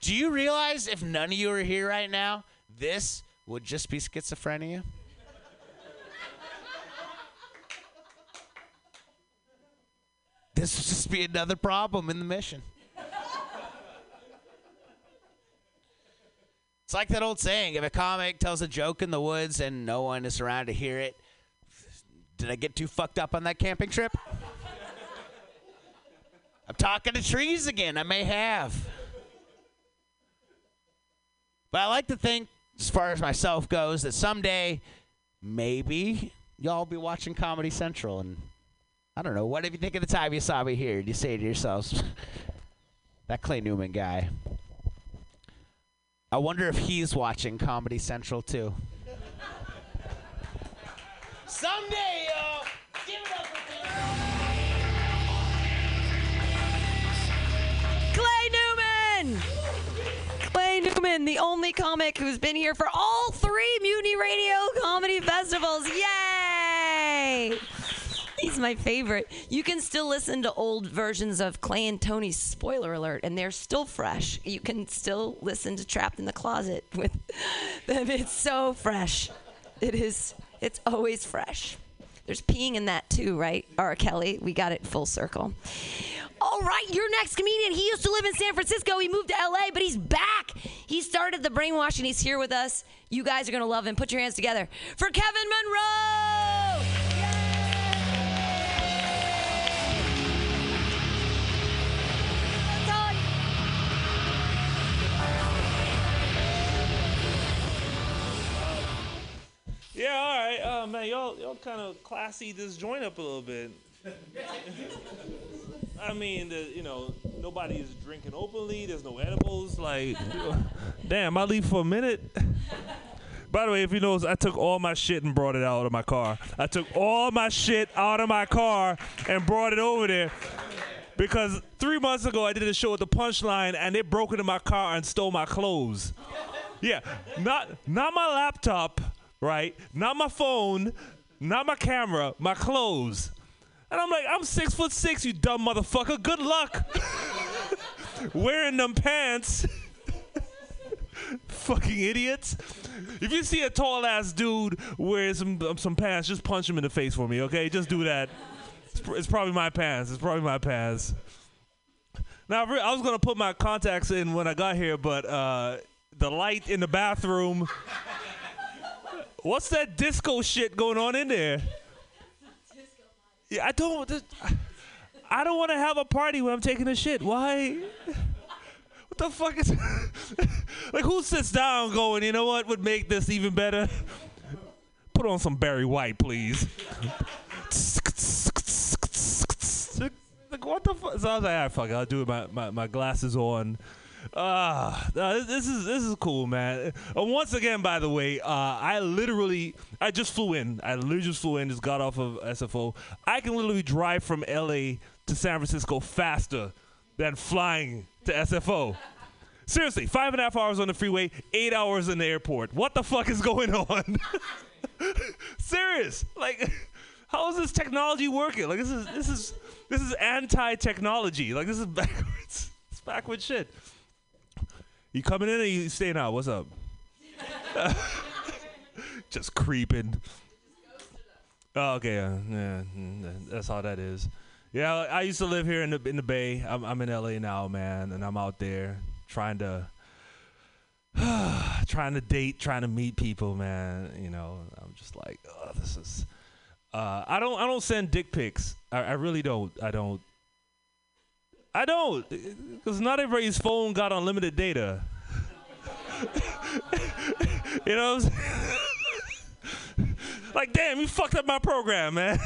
Do you realize if none of you are here right now, this would just be schizophrenia? This would just be another problem in the mission. It's like that old saying if a comic tells a joke in the woods and no one is around to hear it, did I get too fucked up on that camping trip? I'm talking to trees again. I may have. But I like to think, as far as myself goes, that someday, maybe, y'all will be watching Comedy Central. And I don't know, what if you think of the time you saw me here and you say to yourselves, that Clay Newman guy, I wonder if he's watching Comedy Central too. Someday, y'all. Give it up for Clay Newman! Clay Newman, the only comic who's been here for all three Mutiny Radio comedy festivals. Yay! He's my favorite. You can still listen to old versions of Clay and Tony's spoiler alert, and they're still fresh. You can still listen to Trapped in the Closet with them. It's so fresh. It is, it's always fresh. There's peeing in that too, right? R. Kelly, we got it full circle. All right, your next comedian. He used to live in San Francisco. He moved to LA, but he's back. He started the brainwashing. He's here with us. You guys are going to love him. Put your hands together for Kevin Monroe. Yeah, all right. Uh, man, y'all, y'all kind of classy this joint up a little bit. I mean, the, you know, nobody's drinking openly. There's no edibles. Like, damn, I leave for a minute. By the way, if you notice, I took all my shit and brought it out of my car. I took all my shit out of my car and brought it over there. Because three months ago, I did a show at the Punchline, and they broke into my car and stole my clothes. Yeah, not not my laptop, right? Not my phone, not my camera, my clothes. And I'm like, I'm six foot six, you dumb motherfucker. Good luck wearing them pants. Fucking idiots. If you see a tall ass dude wearing some um, some pants, just punch him in the face for me, okay? Just do that. It's, pr- it's probably my pants. It's probably my pants. Now, I was gonna put my contacts in when I got here, but uh, the light in the bathroom What's that disco shit going on in there? Yeah, I don't. I don't want to have a party when I'm taking a shit. Why? What the fuck is? like, who sits down going, you know what would make this even better? Put on some Barry White, please. like, what the fuck? So I was like, ah, fuck, it, I'll do it. My, my, my glasses on. Uh, this, this is this is cool, man. Uh, once again, by the way, uh, I literally I just flew in. I literally just flew in. Just got off of SFO. I can literally drive from LA to San Francisco faster than flying to SFO. Seriously, five and a half hours on the freeway, eight hours in the airport. What the fuck is going on? Serious? Like, how is this technology working? Like, this is this is this is anti-technology. Like, this is backwards. It's backwards shit. You coming in or you staying out? What's up? Just creeping. Oh, okay, yeah, yeah, that's all that is. Yeah, I used to live here in the in the Bay. I'm I'm in LA now, man, and I'm out there trying to trying to date, trying to meet people, man. You know, I'm just like, oh, this is. Uh, I don't I don't send dick pics. I, I really don't. I don't. I don't, because not everybody's phone got unlimited data. you know, what I'm saying? like, damn, you fucked up my program, man.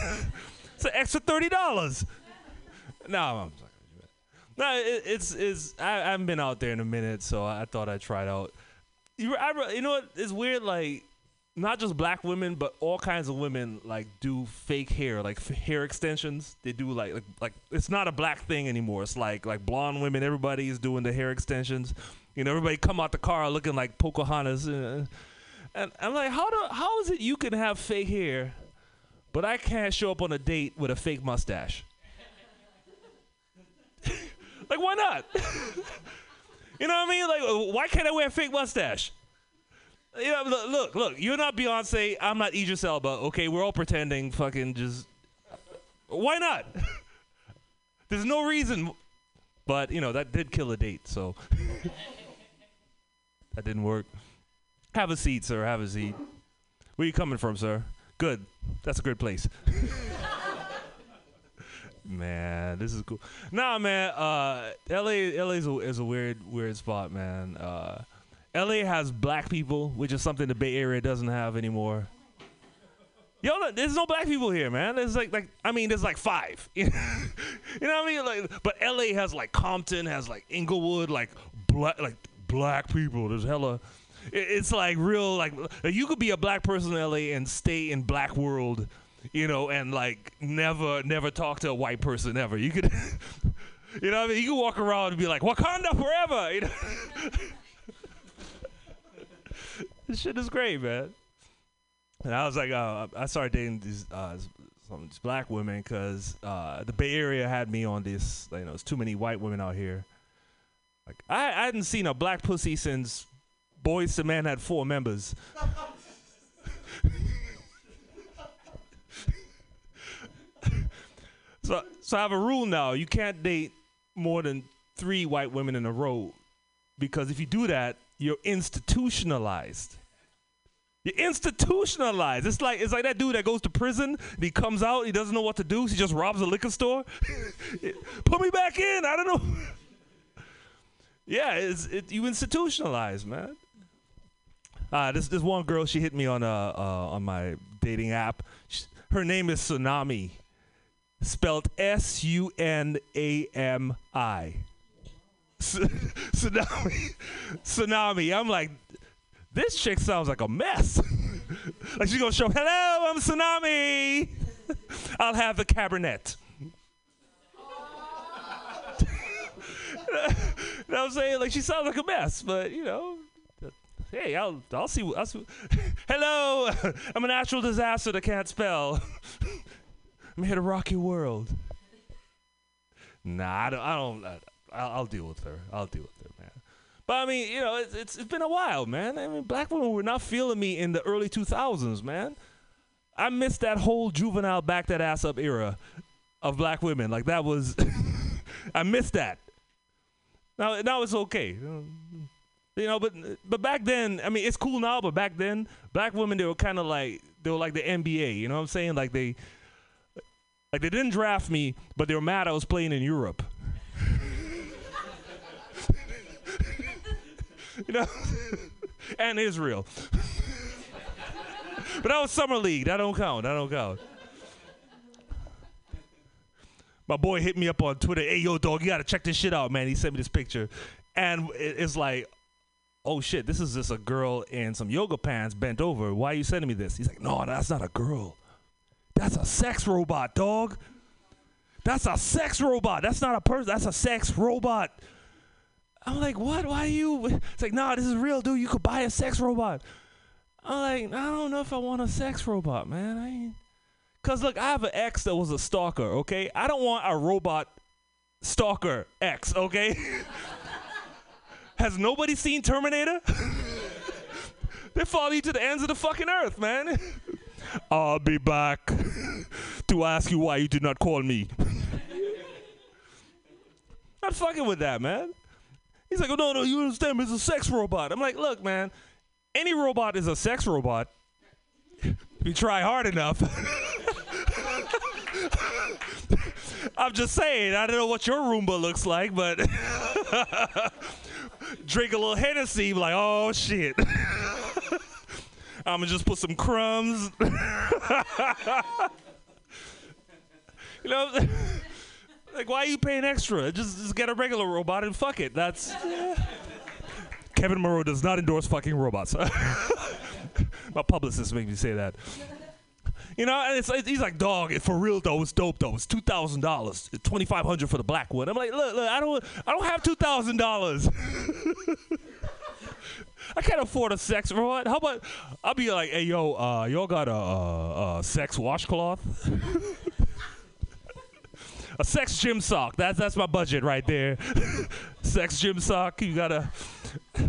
it's an extra thirty dollars. No, I'm sorry. No, it, it's it's. I, I haven't been out there in a minute, so I thought I'd try it out. You, I, you know what? It's weird. Like, not just black women, but all kinds of women like do fake hair, like hair extensions. They do like, like like it's not a black thing anymore. It's like like blonde women. Everybody is doing the hair extensions. You know, everybody come out the car looking like Pocahontas. Uh, and I'm like, how do how is it you can have fake hair, but I can't show up on a date with a fake mustache? like, why not? you know what I mean? Like, why can't I wear a fake mustache? You know, look, look, look, you're not Beyonce. I'm not Idris Elba. Okay, we're all pretending. Fucking just. Why not? There's no reason. But you know that did kill a date, so that didn't work. Have a seat, sir. Have a seat. Where you coming from, sir? Good. That's a good place. man, this is cool. Nah, man. Uh, LA, LA is a, is a weird, weird spot, man. Uh, LA has black people, which is something the Bay Area doesn't have anymore. Yo, look, there's no black people here, man. There's like, like I mean, there's like five. you know what I mean? Like, but LA has like Compton, has like Inglewood, like black, like black people. There's hella. It's like real, like you could be a black person in LA and stay in black world, you know, and like never, never talk to a white person ever. You could, you know, what I mean, you could walk around and be like Wakanda forever. You know? this shit is great, man. And I was like, uh, I started dating these uh, some these black women because uh, the Bay Area had me on this. You know, it's too many white women out here. Like I, I hadn't seen a black pussy since Boyz II Men had four members. so, so I have a rule now: you can't date more than three white women in a row, because if you do that, you're institutionalized. You're institutionalized. It's like it's like that dude that goes to prison. He comes out. He doesn't know what to do. So he just robs a liquor store. Put me back in. I don't know. yeah, it's it, you institutionalized, man. Uh, this this one girl. She hit me on uh, uh on my dating app. Sh her name is Tsunami, spelled S U N A M I. Tsunami, tsunami. I'm like, this chick sounds like a mess. like she's gonna show, hello, I'm Tsunami. I'll have the Cabernet. you know what I'm saying? Like she sounds like a mess, but you know, hey, I'll I'll see. I'll see. hello, I'm a natural disaster that can't spell. I'm here to rock your world. Nah, I don't. I don't. I'll, I'll deal with her. I'll deal with her, man. But I mean, you know, it's, it's it's been a while, man. I mean, black women were not feeling me in the early 2000s, man. I missed that whole juvenile back that ass up era of black women. Like that was, I missed that. Now now it's okay. You know, but but back then, I mean, it's cool now, but back then, black women they were kind of like they were like the NBA. You know what I'm saying? Like they like they didn't draft me, but they were mad I was playing in Europe. You know, and Israel. but that was summer league. That don't count. That don't count. My boy hit me up on Twitter. Hey, yo, dog, you gotta check this shit out, man. He sent me this picture, and it's like, oh shit, this is just a girl in some yoga pants bent over. Why are you sending me this? He's like, no, that's not a girl. That's a sex robot, dog. That's a sex robot. That's not a person. That's a sex robot. I'm like, what? Why are you? It's like, nah, this is real, dude. You could buy a sex robot. I'm like, I don't know if I want a sex robot, man. I ain't. Cause look, I have an ex that was a stalker. Okay, I don't want a robot stalker ex. Okay. Has nobody seen Terminator? they follow you to the ends of the fucking earth, man. I'll be back to ask you why you did not call me. not fucking with that, man. He's like, oh, no, no, you understand? It's a sex robot. I'm like, look, man, any robot is a sex robot. If you try hard enough. I'm just saying, I don't know what your Roomba looks like, but drink a little Hennessy, be like, oh shit. I'm gonna just put some crumbs. you know, like why are you paying extra? Just just get a regular robot and fuck it. That's Kevin Monroe does not endorse fucking robots. My publicist made me say that. You know, and it's, it's he's like, dog, for real though, it's dope though. It's two thousand dollars, twenty five hundred for the black one. I'm like, look, look, I don't, I don't have two thousand dollars. I can't afford a sex robot. How about I'll be like, hey yo, uh, y'all got a, a, a sex washcloth? A sex gym sock. That's that's my budget right there. sex gym sock. You gotta.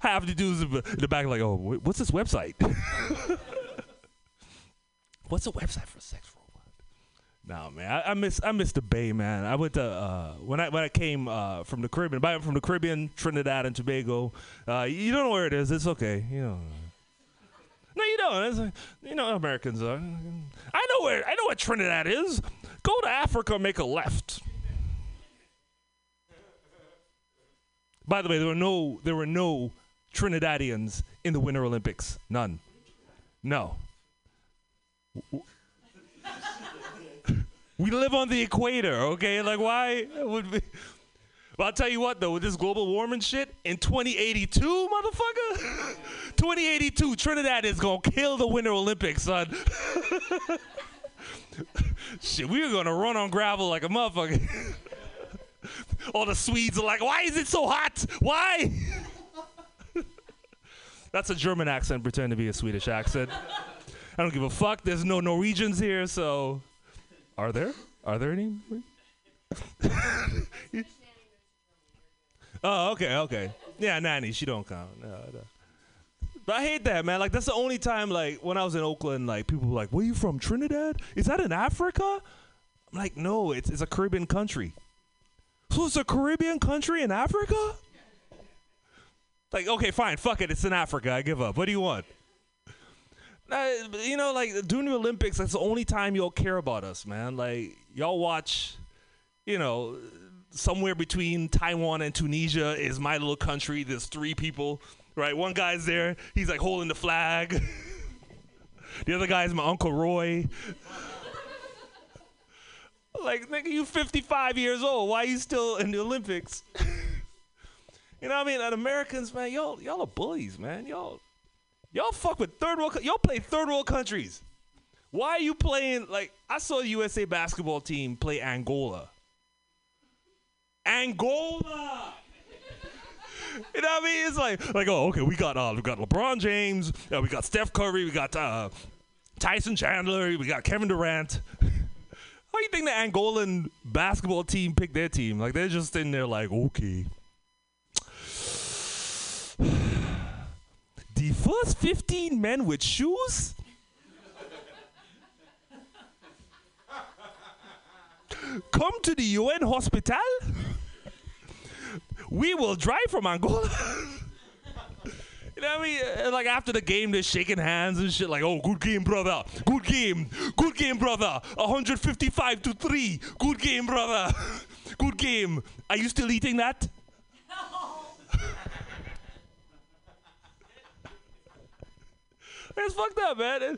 Half the dudes in the back like, oh, what's this website? what's a website for a sex robot? No, man, I, I miss I miss the Bay, man. I went to uh, when I when I came uh, from the Caribbean. From the Caribbean, Trinidad and Tobago. Uh, you don't know where it is. It's okay. You know. No, you don't. Like, you know, Americans are. I know where. I know what Trinidad is. Go to Africa, make a left. By the way, there were no there were no Trinidadians in the Winter Olympics. None. No. We live on the equator, okay? Like, why would we? But I'll tell you what, though, with this global warming shit, in 2082, motherfucker, 2082, Trinidad is gonna kill the Winter Olympics, son. shit, we are gonna run on gravel like a motherfucker. All the Swedes are like, why is it so hot? Why? That's a German accent, pretend to be a Swedish accent. I don't give a fuck. There's no Norwegians here, so. Are there? Are there any? Oh, okay, okay. Yeah, nanny, she don't count. No, no. But I hate that, man. Like that's the only time, like when I was in Oakland, like people were like, "Where you from? Trinidad? Is that in Africa?" I'm like, "No, it's it's a Caribbean country." So it's a Caribbean country in Africa? Like, okay, fine, fuck it, it's in Africa. I give up. What do you want? Uh, you know, like during the Olympics, that's the only time y'all care about us, man. Like y'all watch, you know, somewhere between Taiwan and Tunisia is my little country. There's three people, right? One guy's there. He's like holding the flag. the other guy is my uncle Roy. like, nigga, you 55 years old. Why are you still in the Olympics? you know what I mean? And Americans, man, y'all, y'all are bullies, man. Y'all. Y'all fuck with third world. Y'all play third world countries. Why are you playing like I saw the USA basketball team play Angola? Angola. You know what I mean? It's like like oh okay we got uh we got LeBron James, uh, we got Steph Curry, we got uh, Tyson Chandler, we got Kevin Durant. How do you think the Angolan basketball team picked their team? Like they're just in there like okay. The first 15 men with shoes? Come to the UN hospital? we will drive from Angola. You know what I mean? Uh, Like after the game, they're shaking hands and shit. Like, oh, good game, brother. Good game. Good game, brother. 155 to three. Good game, brother. Good game. Are you still eating that? No. It's fucked up, man.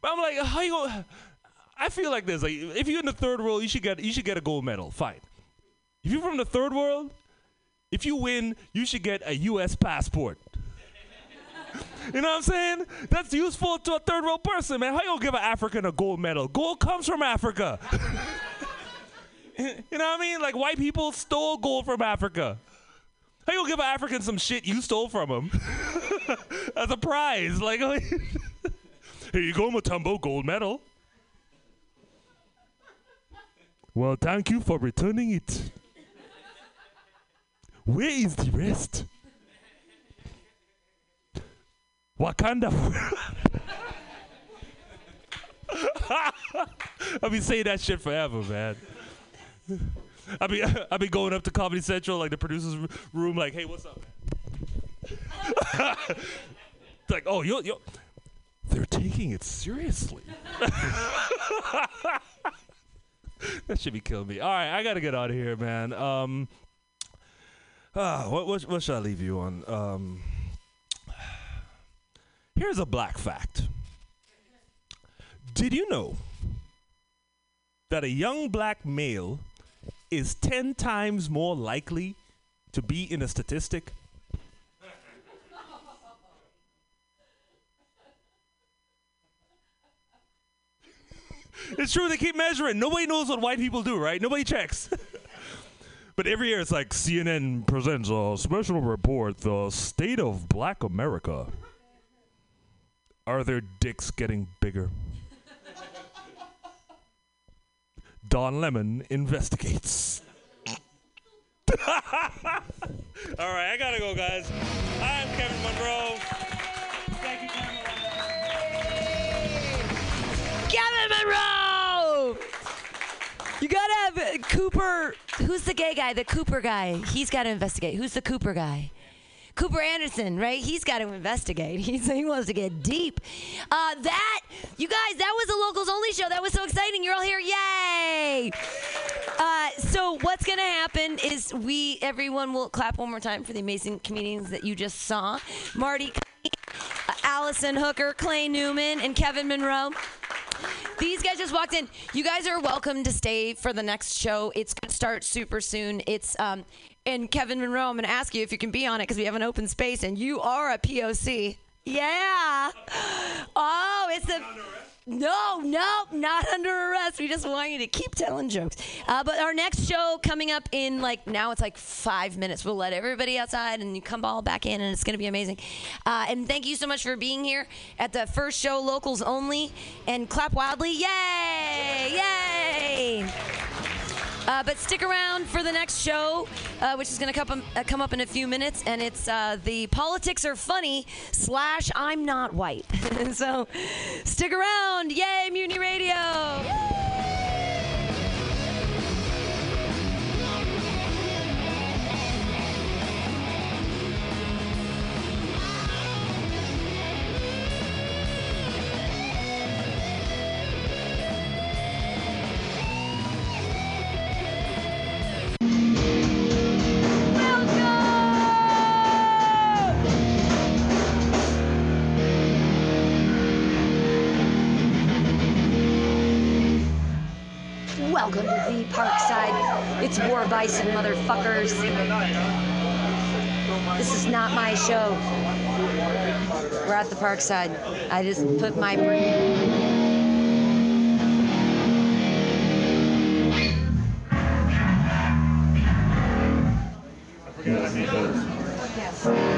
But I'm like, how you gonna? I feel like this. Like, if you're in the third world, you should get you should get a gold medal. Fine. If you're from the third world, if you win, you should get a U.S. passport. you know what I'm saying? That's useful to a third world person, man. How you gonna give an African a gold medal? Gold comes from Africa. you know what I mean? Like white people stole gold from Africa. How you gonna give an African some shit you stole from him as a prize? Like, here you go, Matumbo, gold medal. Well, thank you for returning it. Where is the rest? Wakanda. I've been saying that shit forever, man. I'll be I'll be going up to Comedy Central, like the producers' room, like, hey, what's up? man?" like, oh, yo, yo, they're taking it seriously. that should be killing me. All right, I gotta get out of here, man. Um, ah, what what what should I leave you on? Um, here's a black fact. Did you know that a young black male is ten times more likely to be in a statistic? It's true. They keep measuring. Nobody knows what white people do, right? Nobody checks. but every year it's like CNN presents a special report: the state of Black America. Are their dicks getting bigger? Don Lemon investigates. All right, I gotta go, guys. I'm Kevin Monroe. Thank you, Kevin. Monroe. You gotta have Cooper. Who's the gay guy? The Cooper guy. He's got to investigate. Who's the Cooper guy? Cooper Anderson, right? He's got to investigate. He's, he wants to get deep. Uh, that, you guys, that was a locals only show. That was so exciting. You're all here. Yay! Uh, so what's gonna happen is we, everyone, will clap one more time for the amazing comedians that you just saw. Marty, Allison Hooker, Clay Newman, and Kevin Monroe. These guys just walked in. You guys are welcome to stay for the next show. It's going to start super soon. It's um, and Kevin Monroe. I'm going to ask you if you can be on it because we have an open space, and you are a POC. Yeah. Oh, it's a. No, no, not under arrest. We just want you to keep telling jokes. Uh, but our next show coming up in like now it's like five minutes. We'll let everybody outside and you come all back in, and it's going to be amazing. Uh, and thank you so much for being here at the first show, locals only, and clap wildly. Yay! Yay! Uh, but stick around for the next show, uh, which is going to come, uh, come up in a few minutes, and it's uh, the politics are funny slash I'm not white. so stick around. Yay, Mutiny Radio! Welcome show. We're at the Parkside. I just put my Yes.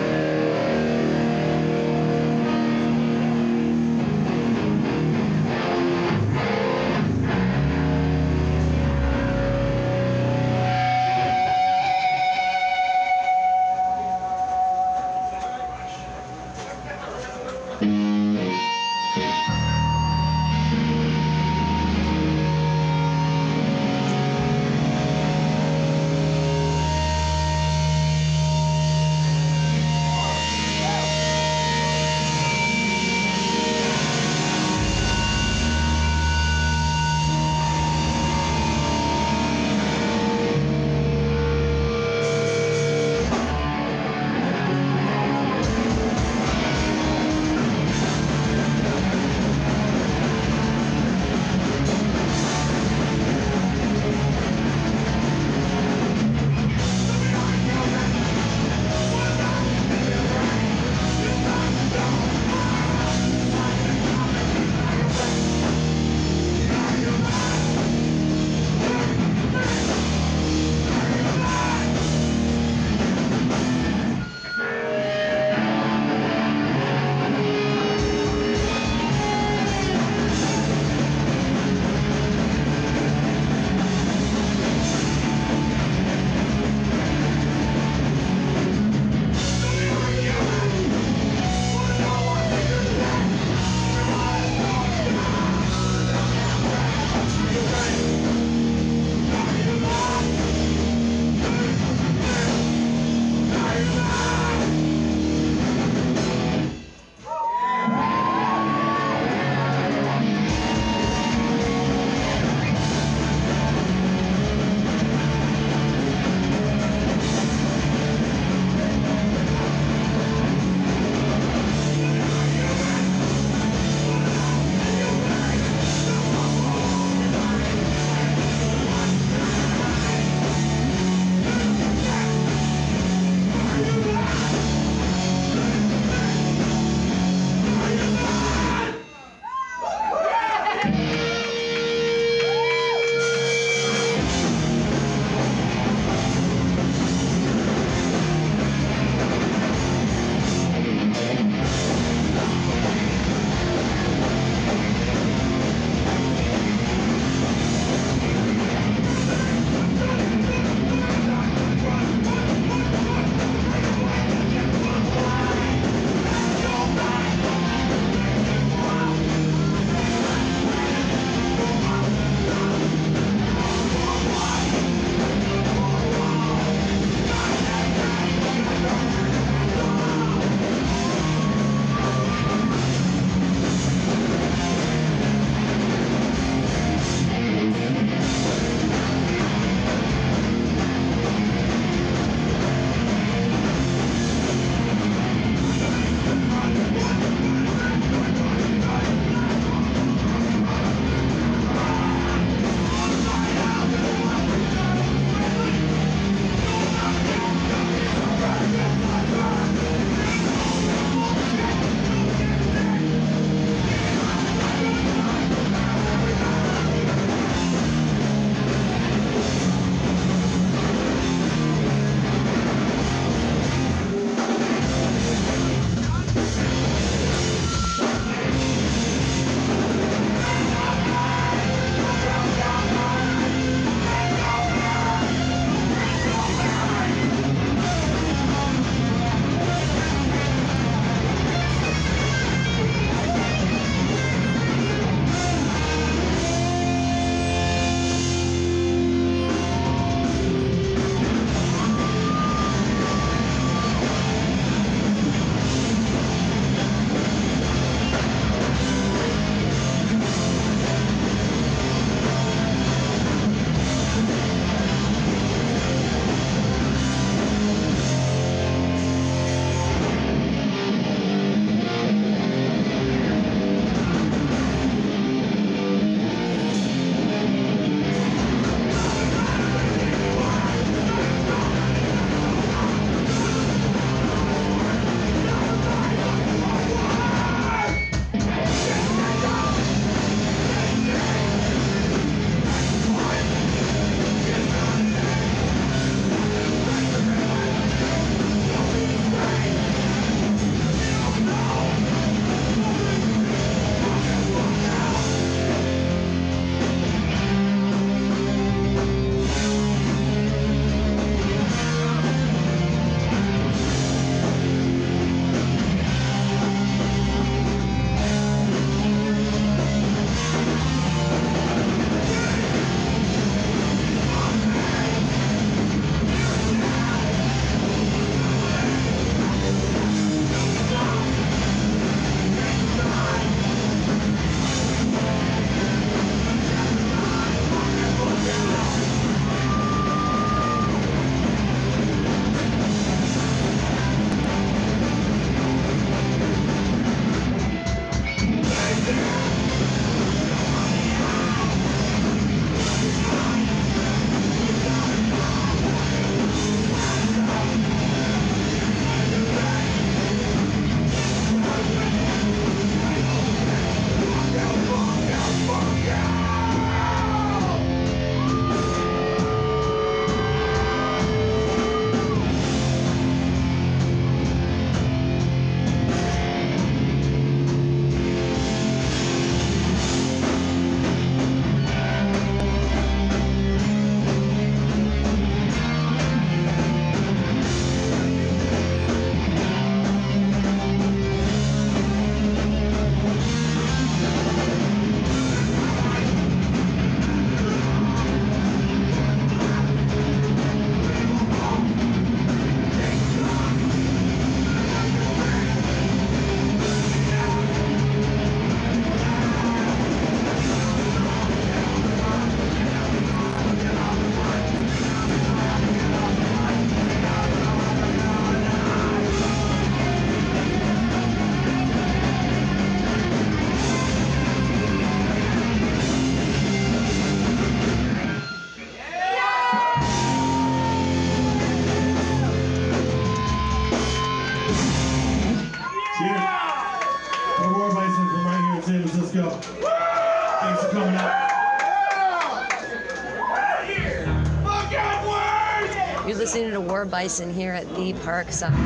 Bison here at the Park Side.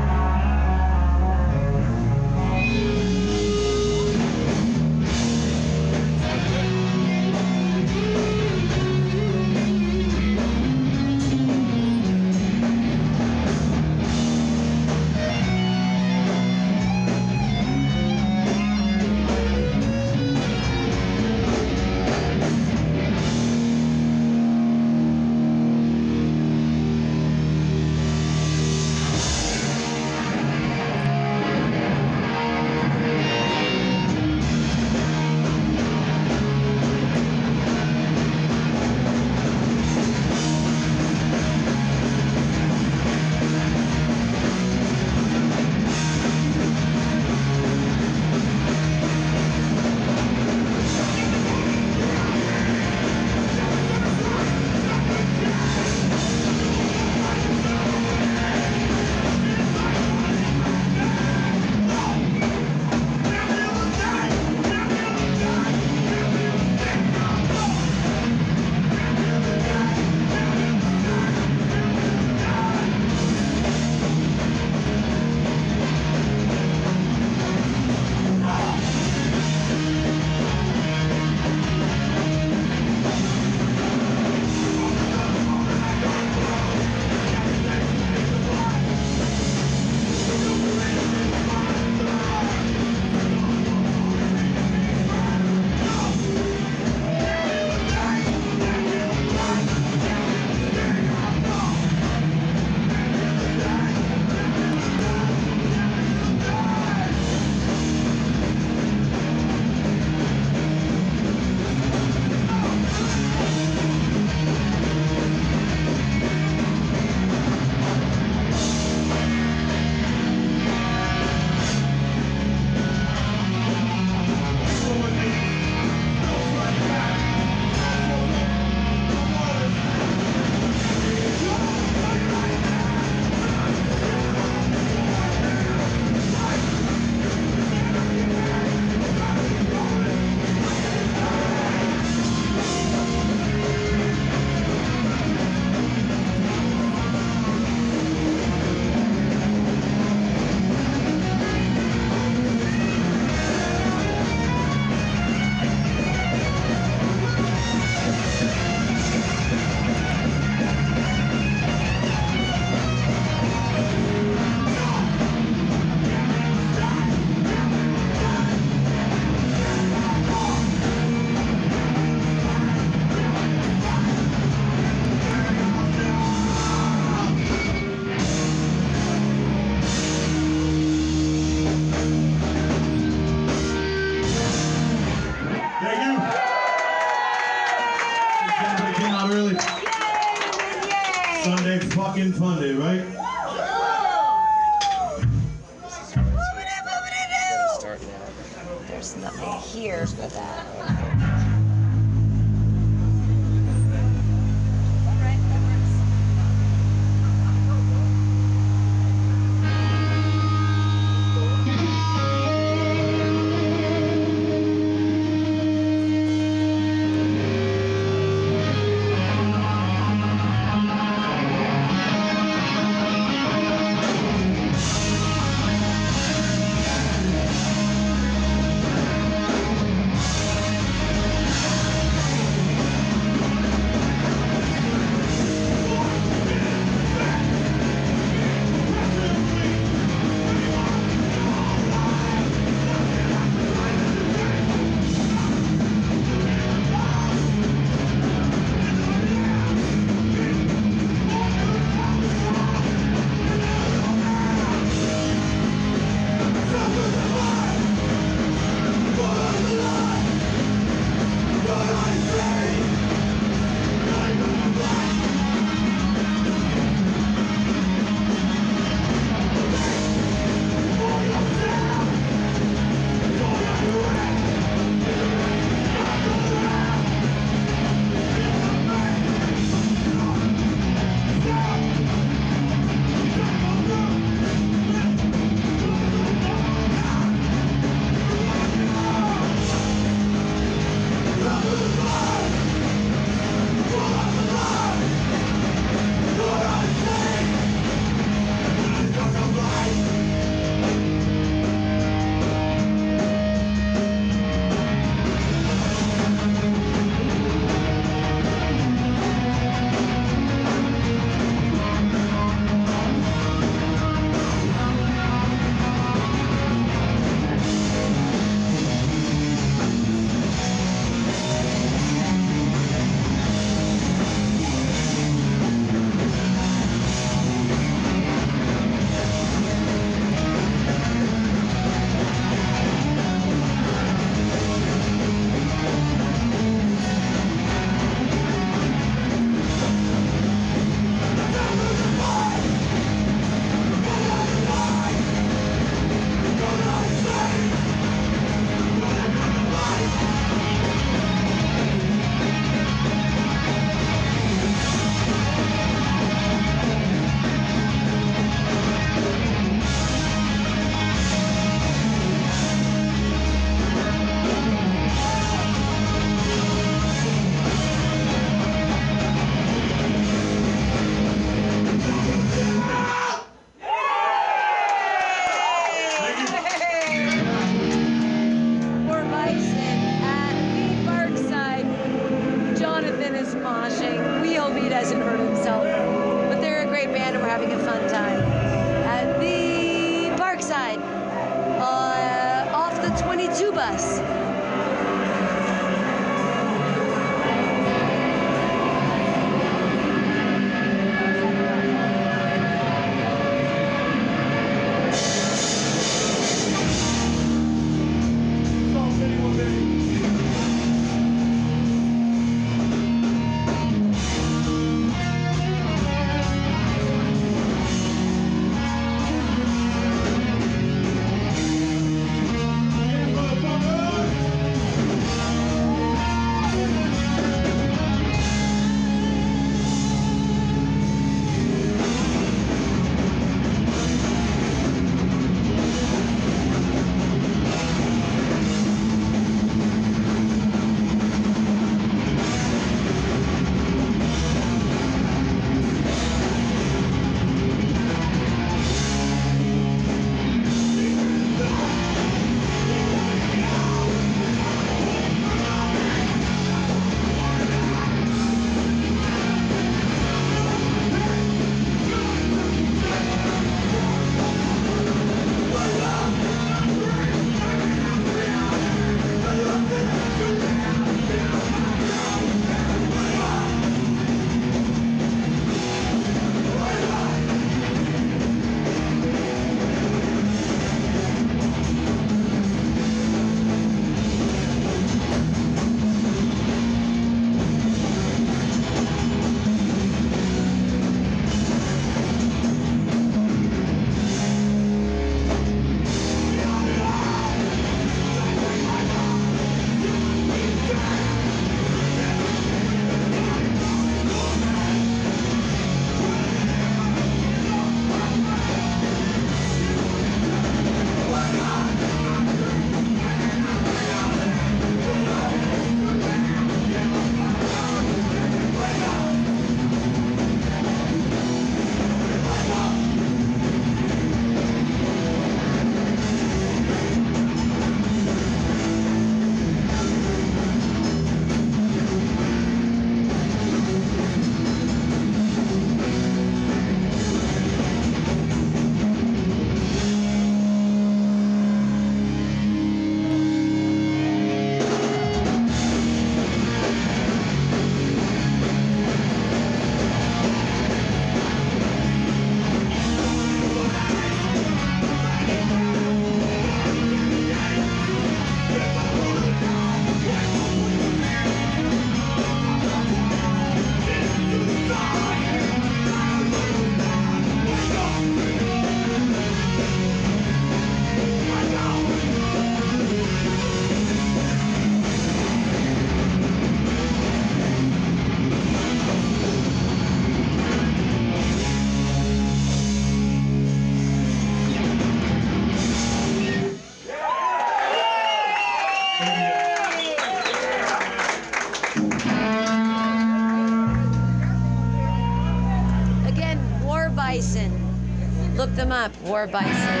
Up. War Bison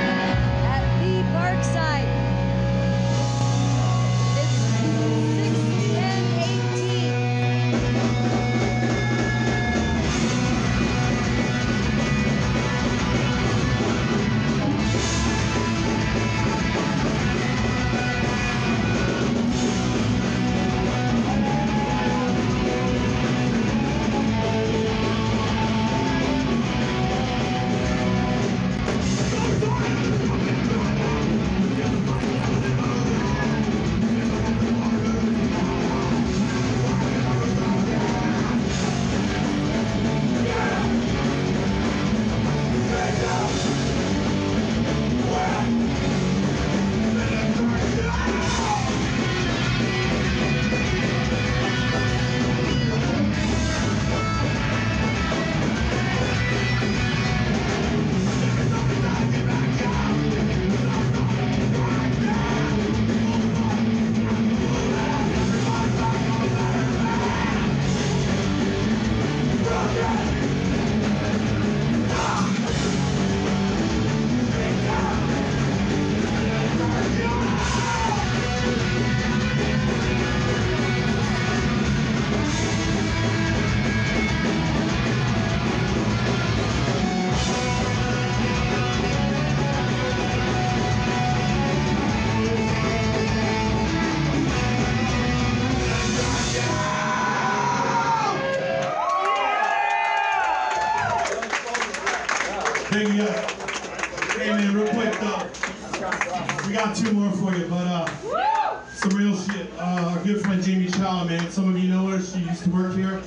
We got two more for you, but uh, some real shit. Uh, our good friend Jamie Chow, man. Some of you know her. She used to work here.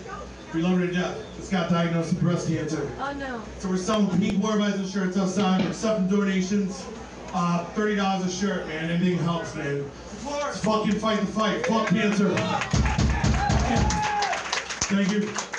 We love her to death. Just got diagnosed with breast cancer. Oh no. So we're selling pink War Bison shirts outside. We're accepting donations. Uh, Thirty dollars a shirt, man. Anything helps, man. Let's fucking fight the fight. Fuck cancer. Thank you.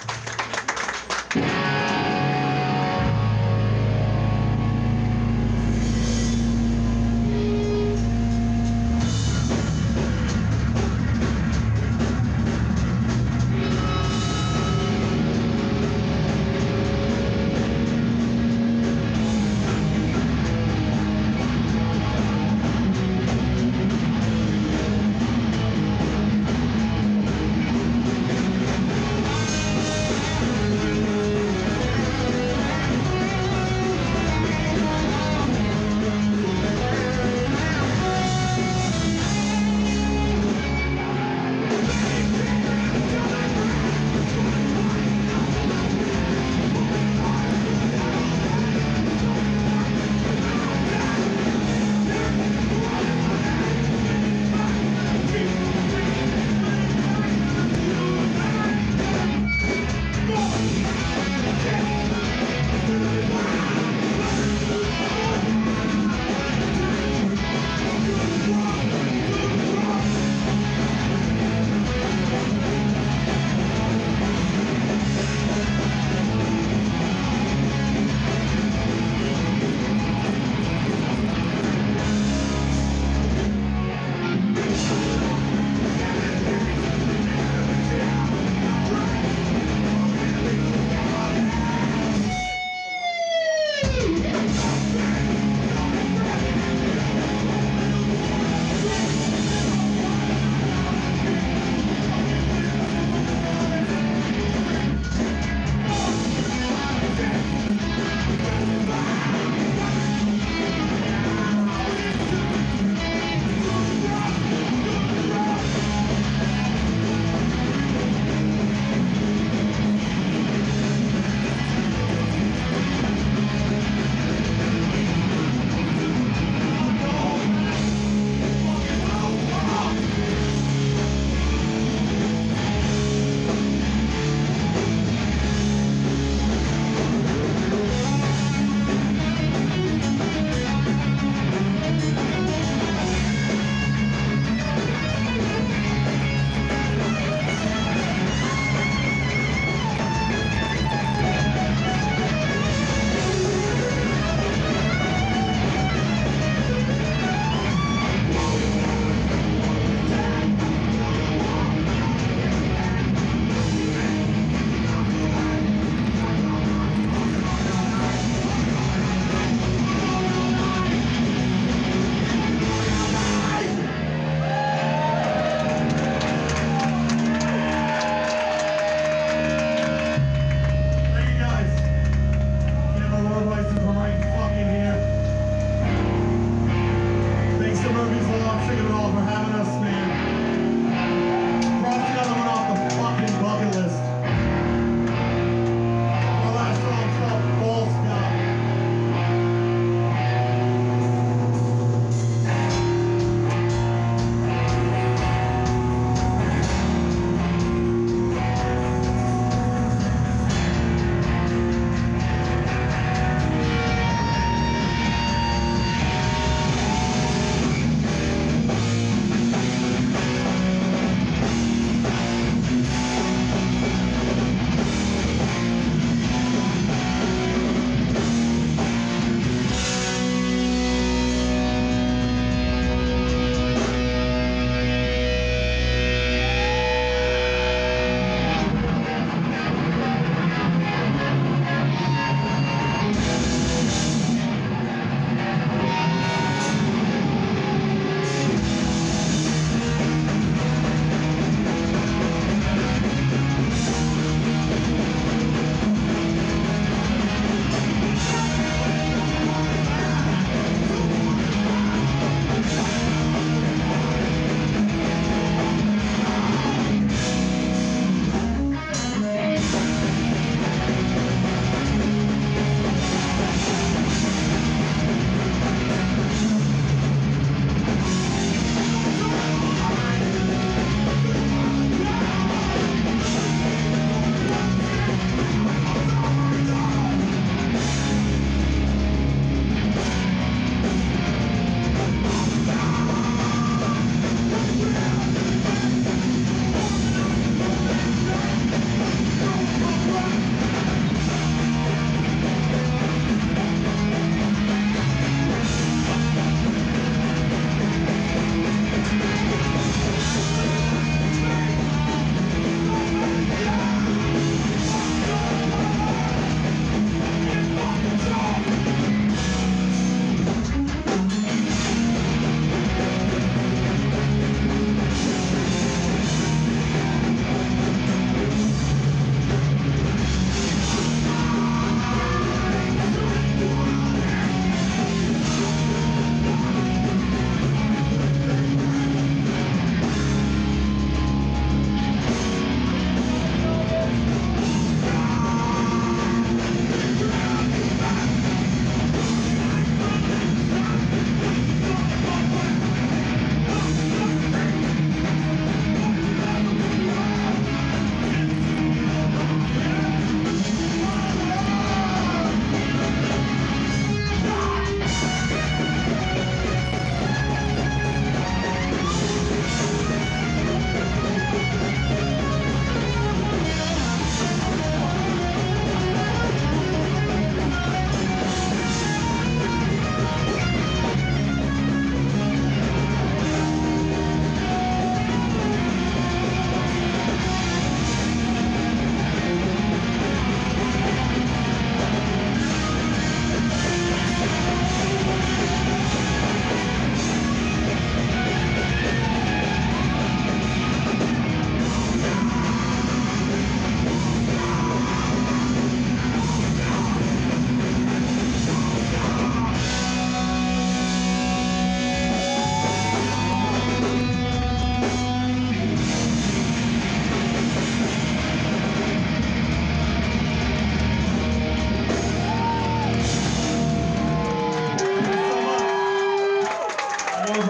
Man.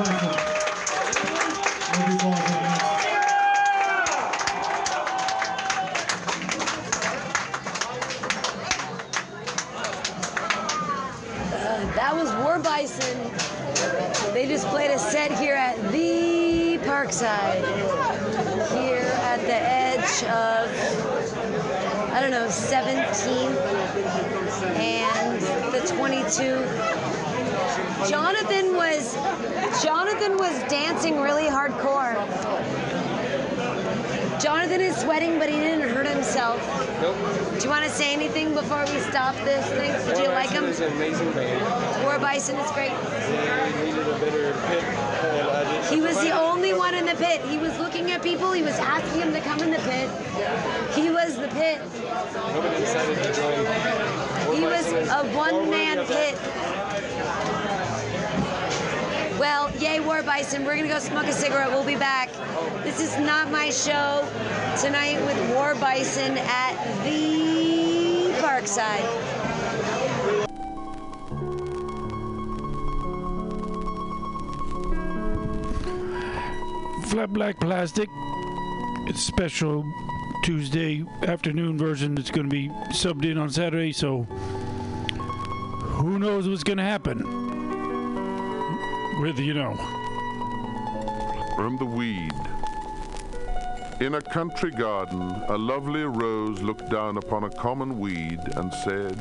That was War Bison. They just played a set here at the Parkside. Here at the edge of, I don't know, 17th and the 22. Jonathan was, Jonathan was dancing really hardcore. Jonathan is sweating, but he didn't hurt himself. Nope. Do you want to say anything before we stop this thing? Did you like him? Was an amazing band. War Bison is great. They needed a better pit, and I just. He was the only one in the pit. He was looking at people. He was asking them to come in the pit. He was the pit. Nobody decided to join. He was a one-man pit. Yay, War Bison. We're gonna go smoke a cigarette. We'll be back. This is not my show tonight with War Bison at the Parkside. Flat Black Plastic. It's special Tuesday afternoon version. It's going to be subbed in on Saturday, so who knows what's going to happen? With you know. From the weed. In a country garden, a lovely rose looked down upon a common weed and said,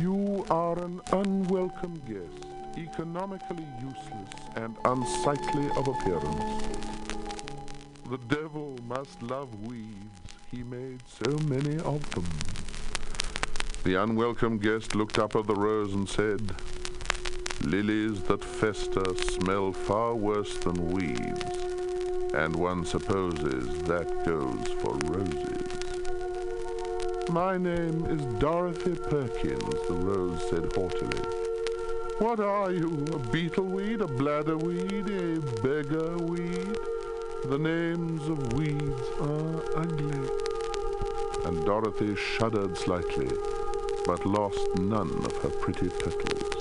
You are an unwelcome guest, economically useless and unsightly of appearance. The devil must love weeds, he made so many of them. The unwelcome guest looked up at the rose and said, Lilies that fester smell far worse than weeds, and one supposes that goes for roses. My name is Dorothy Perkins, the rose said haughtily. What are you, a beetle weed, a bladder weed, a beggar weed? The names of weeds are ugly. And Dorothy shuddered slightly, but lost none of her pretty petals.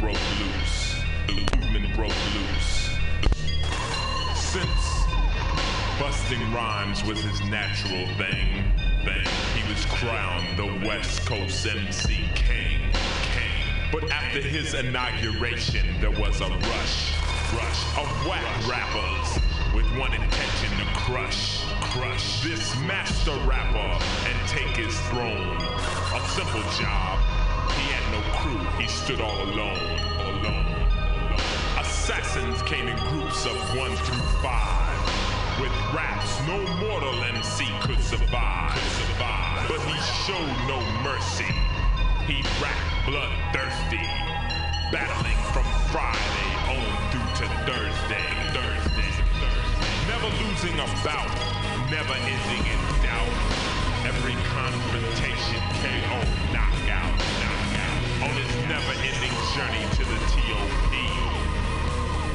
Broke loose. Broke loose. Since busting rhymes was his natural thing, thing, he was crowned the West Coast MC King. King. But after his inauguration, there was a rush, rush of whack rappers with one intention to crush, crush this master rapper and take his throne. A simple job. Crew. He stood all alone, all alone. Assassins came in groups of one through five. With raps, no mortal MC could survive. Could survive. But he showed no mercy. He rapped bloodthirsty, battling from Friday on through to Thursday. Thursday. Never losing a bout, never ending in doubt. Every confrontation KO. On his never-ending journey to the TOP,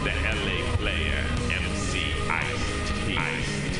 the LA player, MC Ice-T. Ice-T.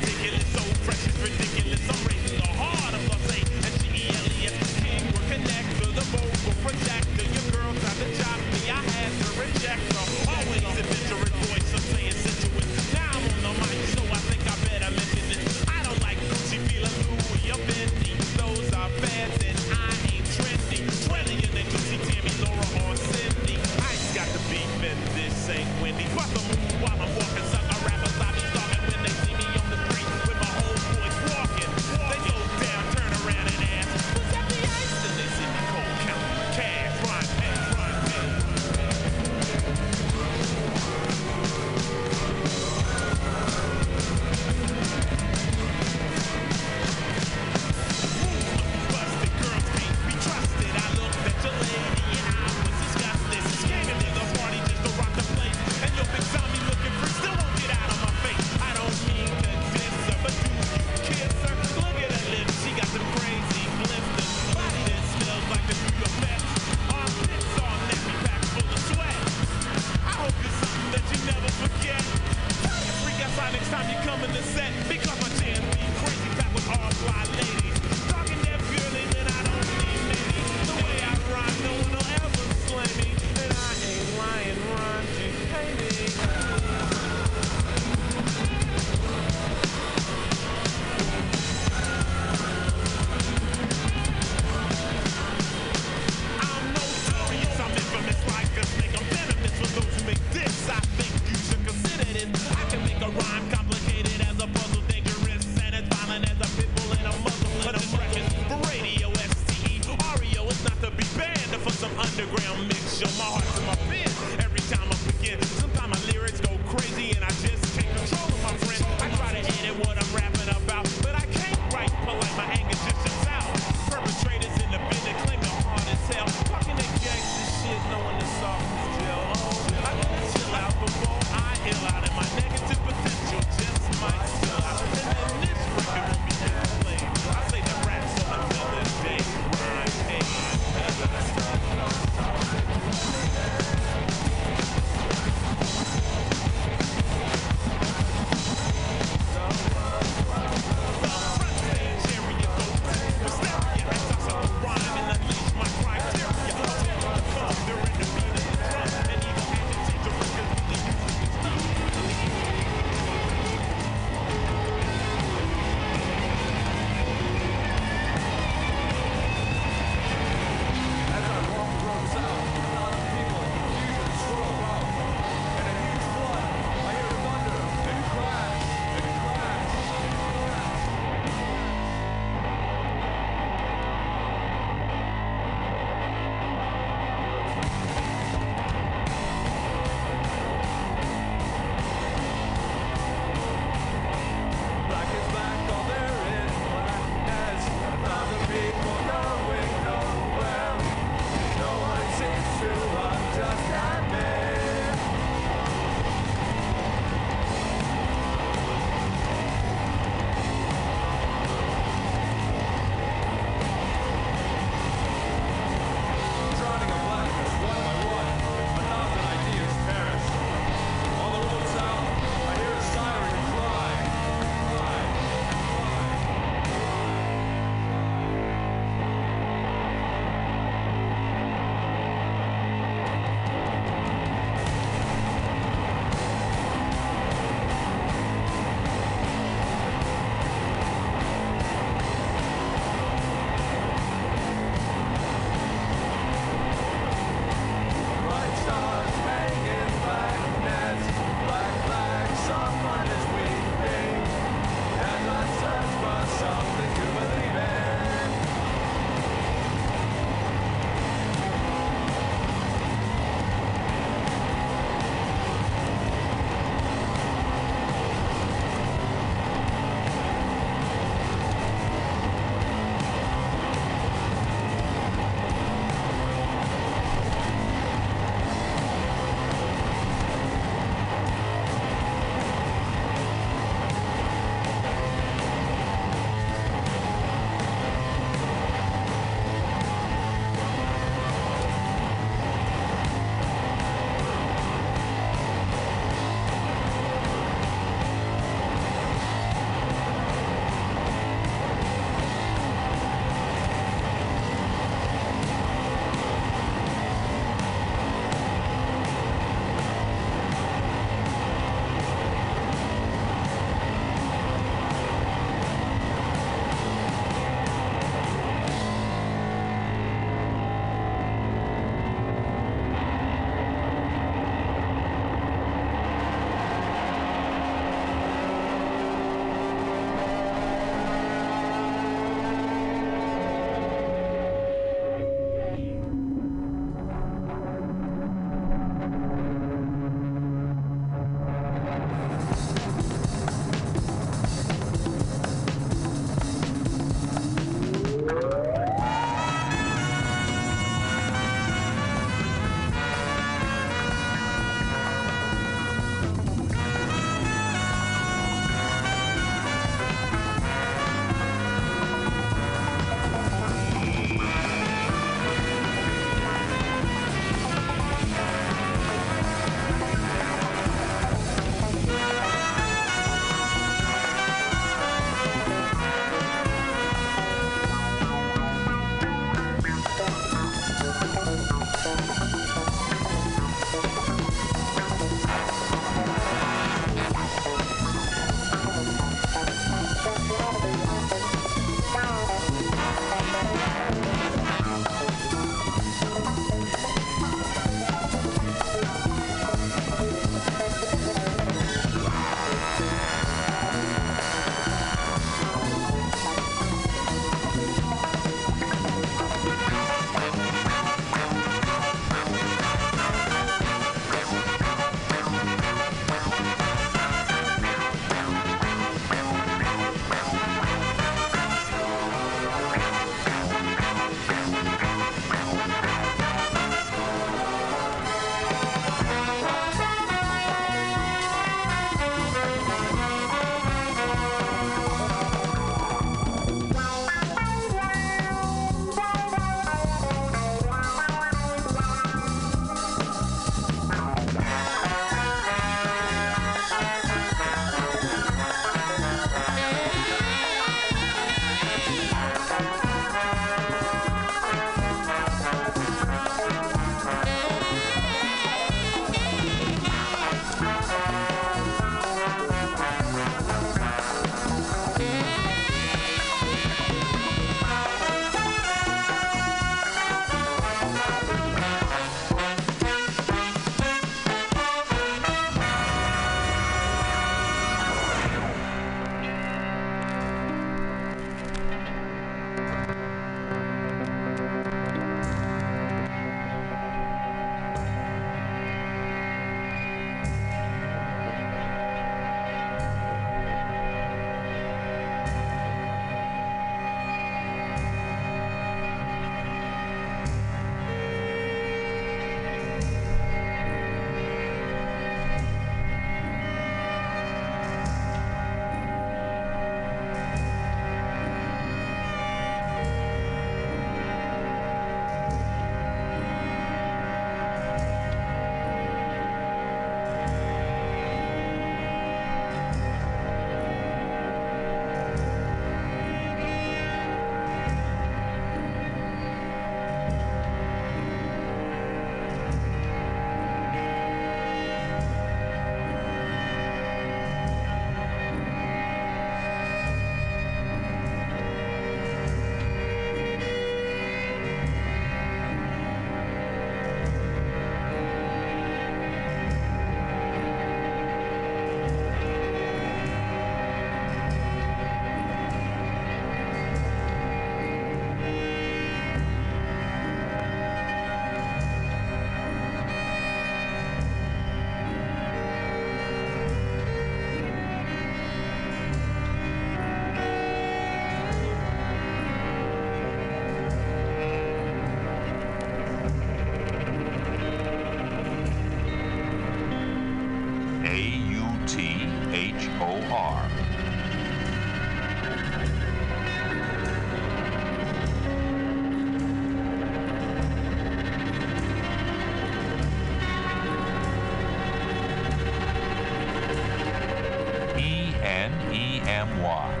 E-N-E-M-Y.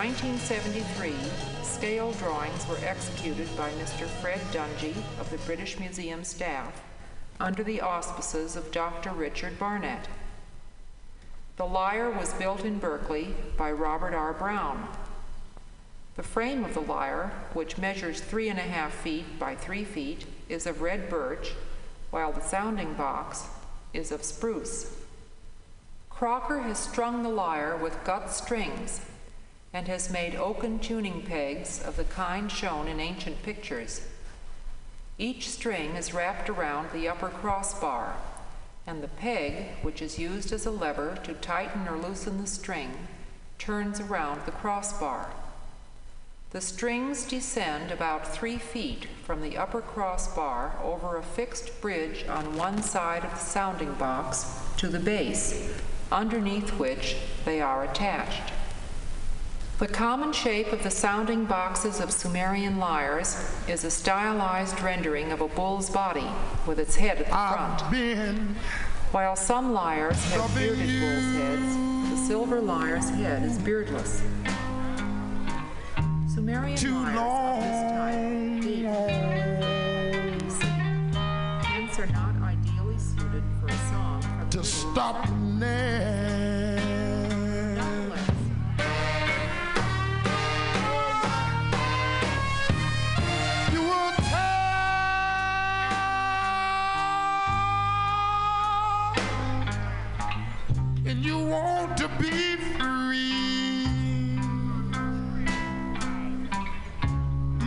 1973, scale drawings were executed by Mr. Fred Dungy of the British Museum staff under the auspices of Dr. Richard Barnett. The lyre was built in Berkeley by Robert R. Brown. The frame of the lyre, which measures three and a half feet by three feet, is of red birch, while the sounding box is of spruce. Crocker has strung the lyre with gut strings and has made oaken tuning pegs of the kind shown in ancient pictures. Each string is wrapped around the upper crossbar, and the peg, which is used as a lever to tighten or loosen the string, turns around the crossbar. The strings descend about three feet from the upper crossbar over a fixed bridge on one side of the sounding box to the base, underneath which they are attached. The common shape of the sounding boxes of Sumerian lyres is a stylized rendering of a bull's body with its head at the front. While some lyres have bearded bull's heads, the silver lyre's head is beardless. Sumerian Too lyres of this type date BC. Hence are not ideally suited for a song to stop now.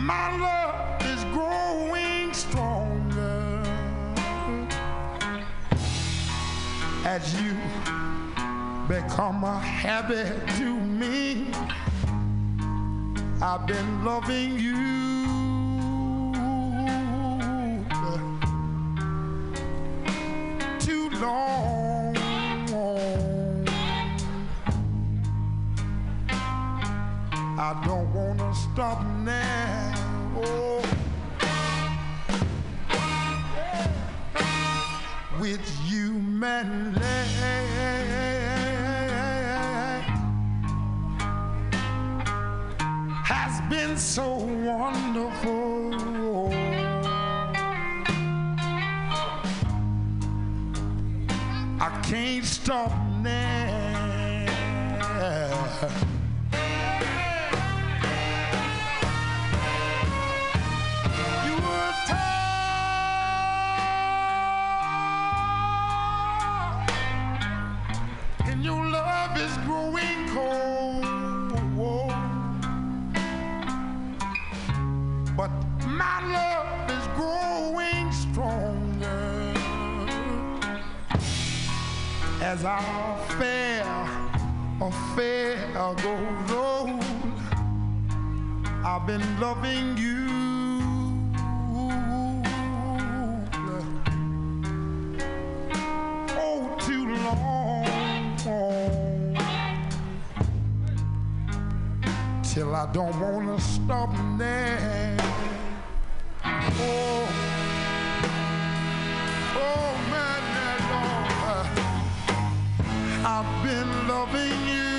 My love is growing stronger as you become a habit to me. I've been loving you too long. I don't wanna stop now. Oh. With you, man. Has been so wonderful. I can't stop now. As our affair, affair goes on. I've been loving you oh too long till I don't wanna stop now. Oh, oh I've been loving you.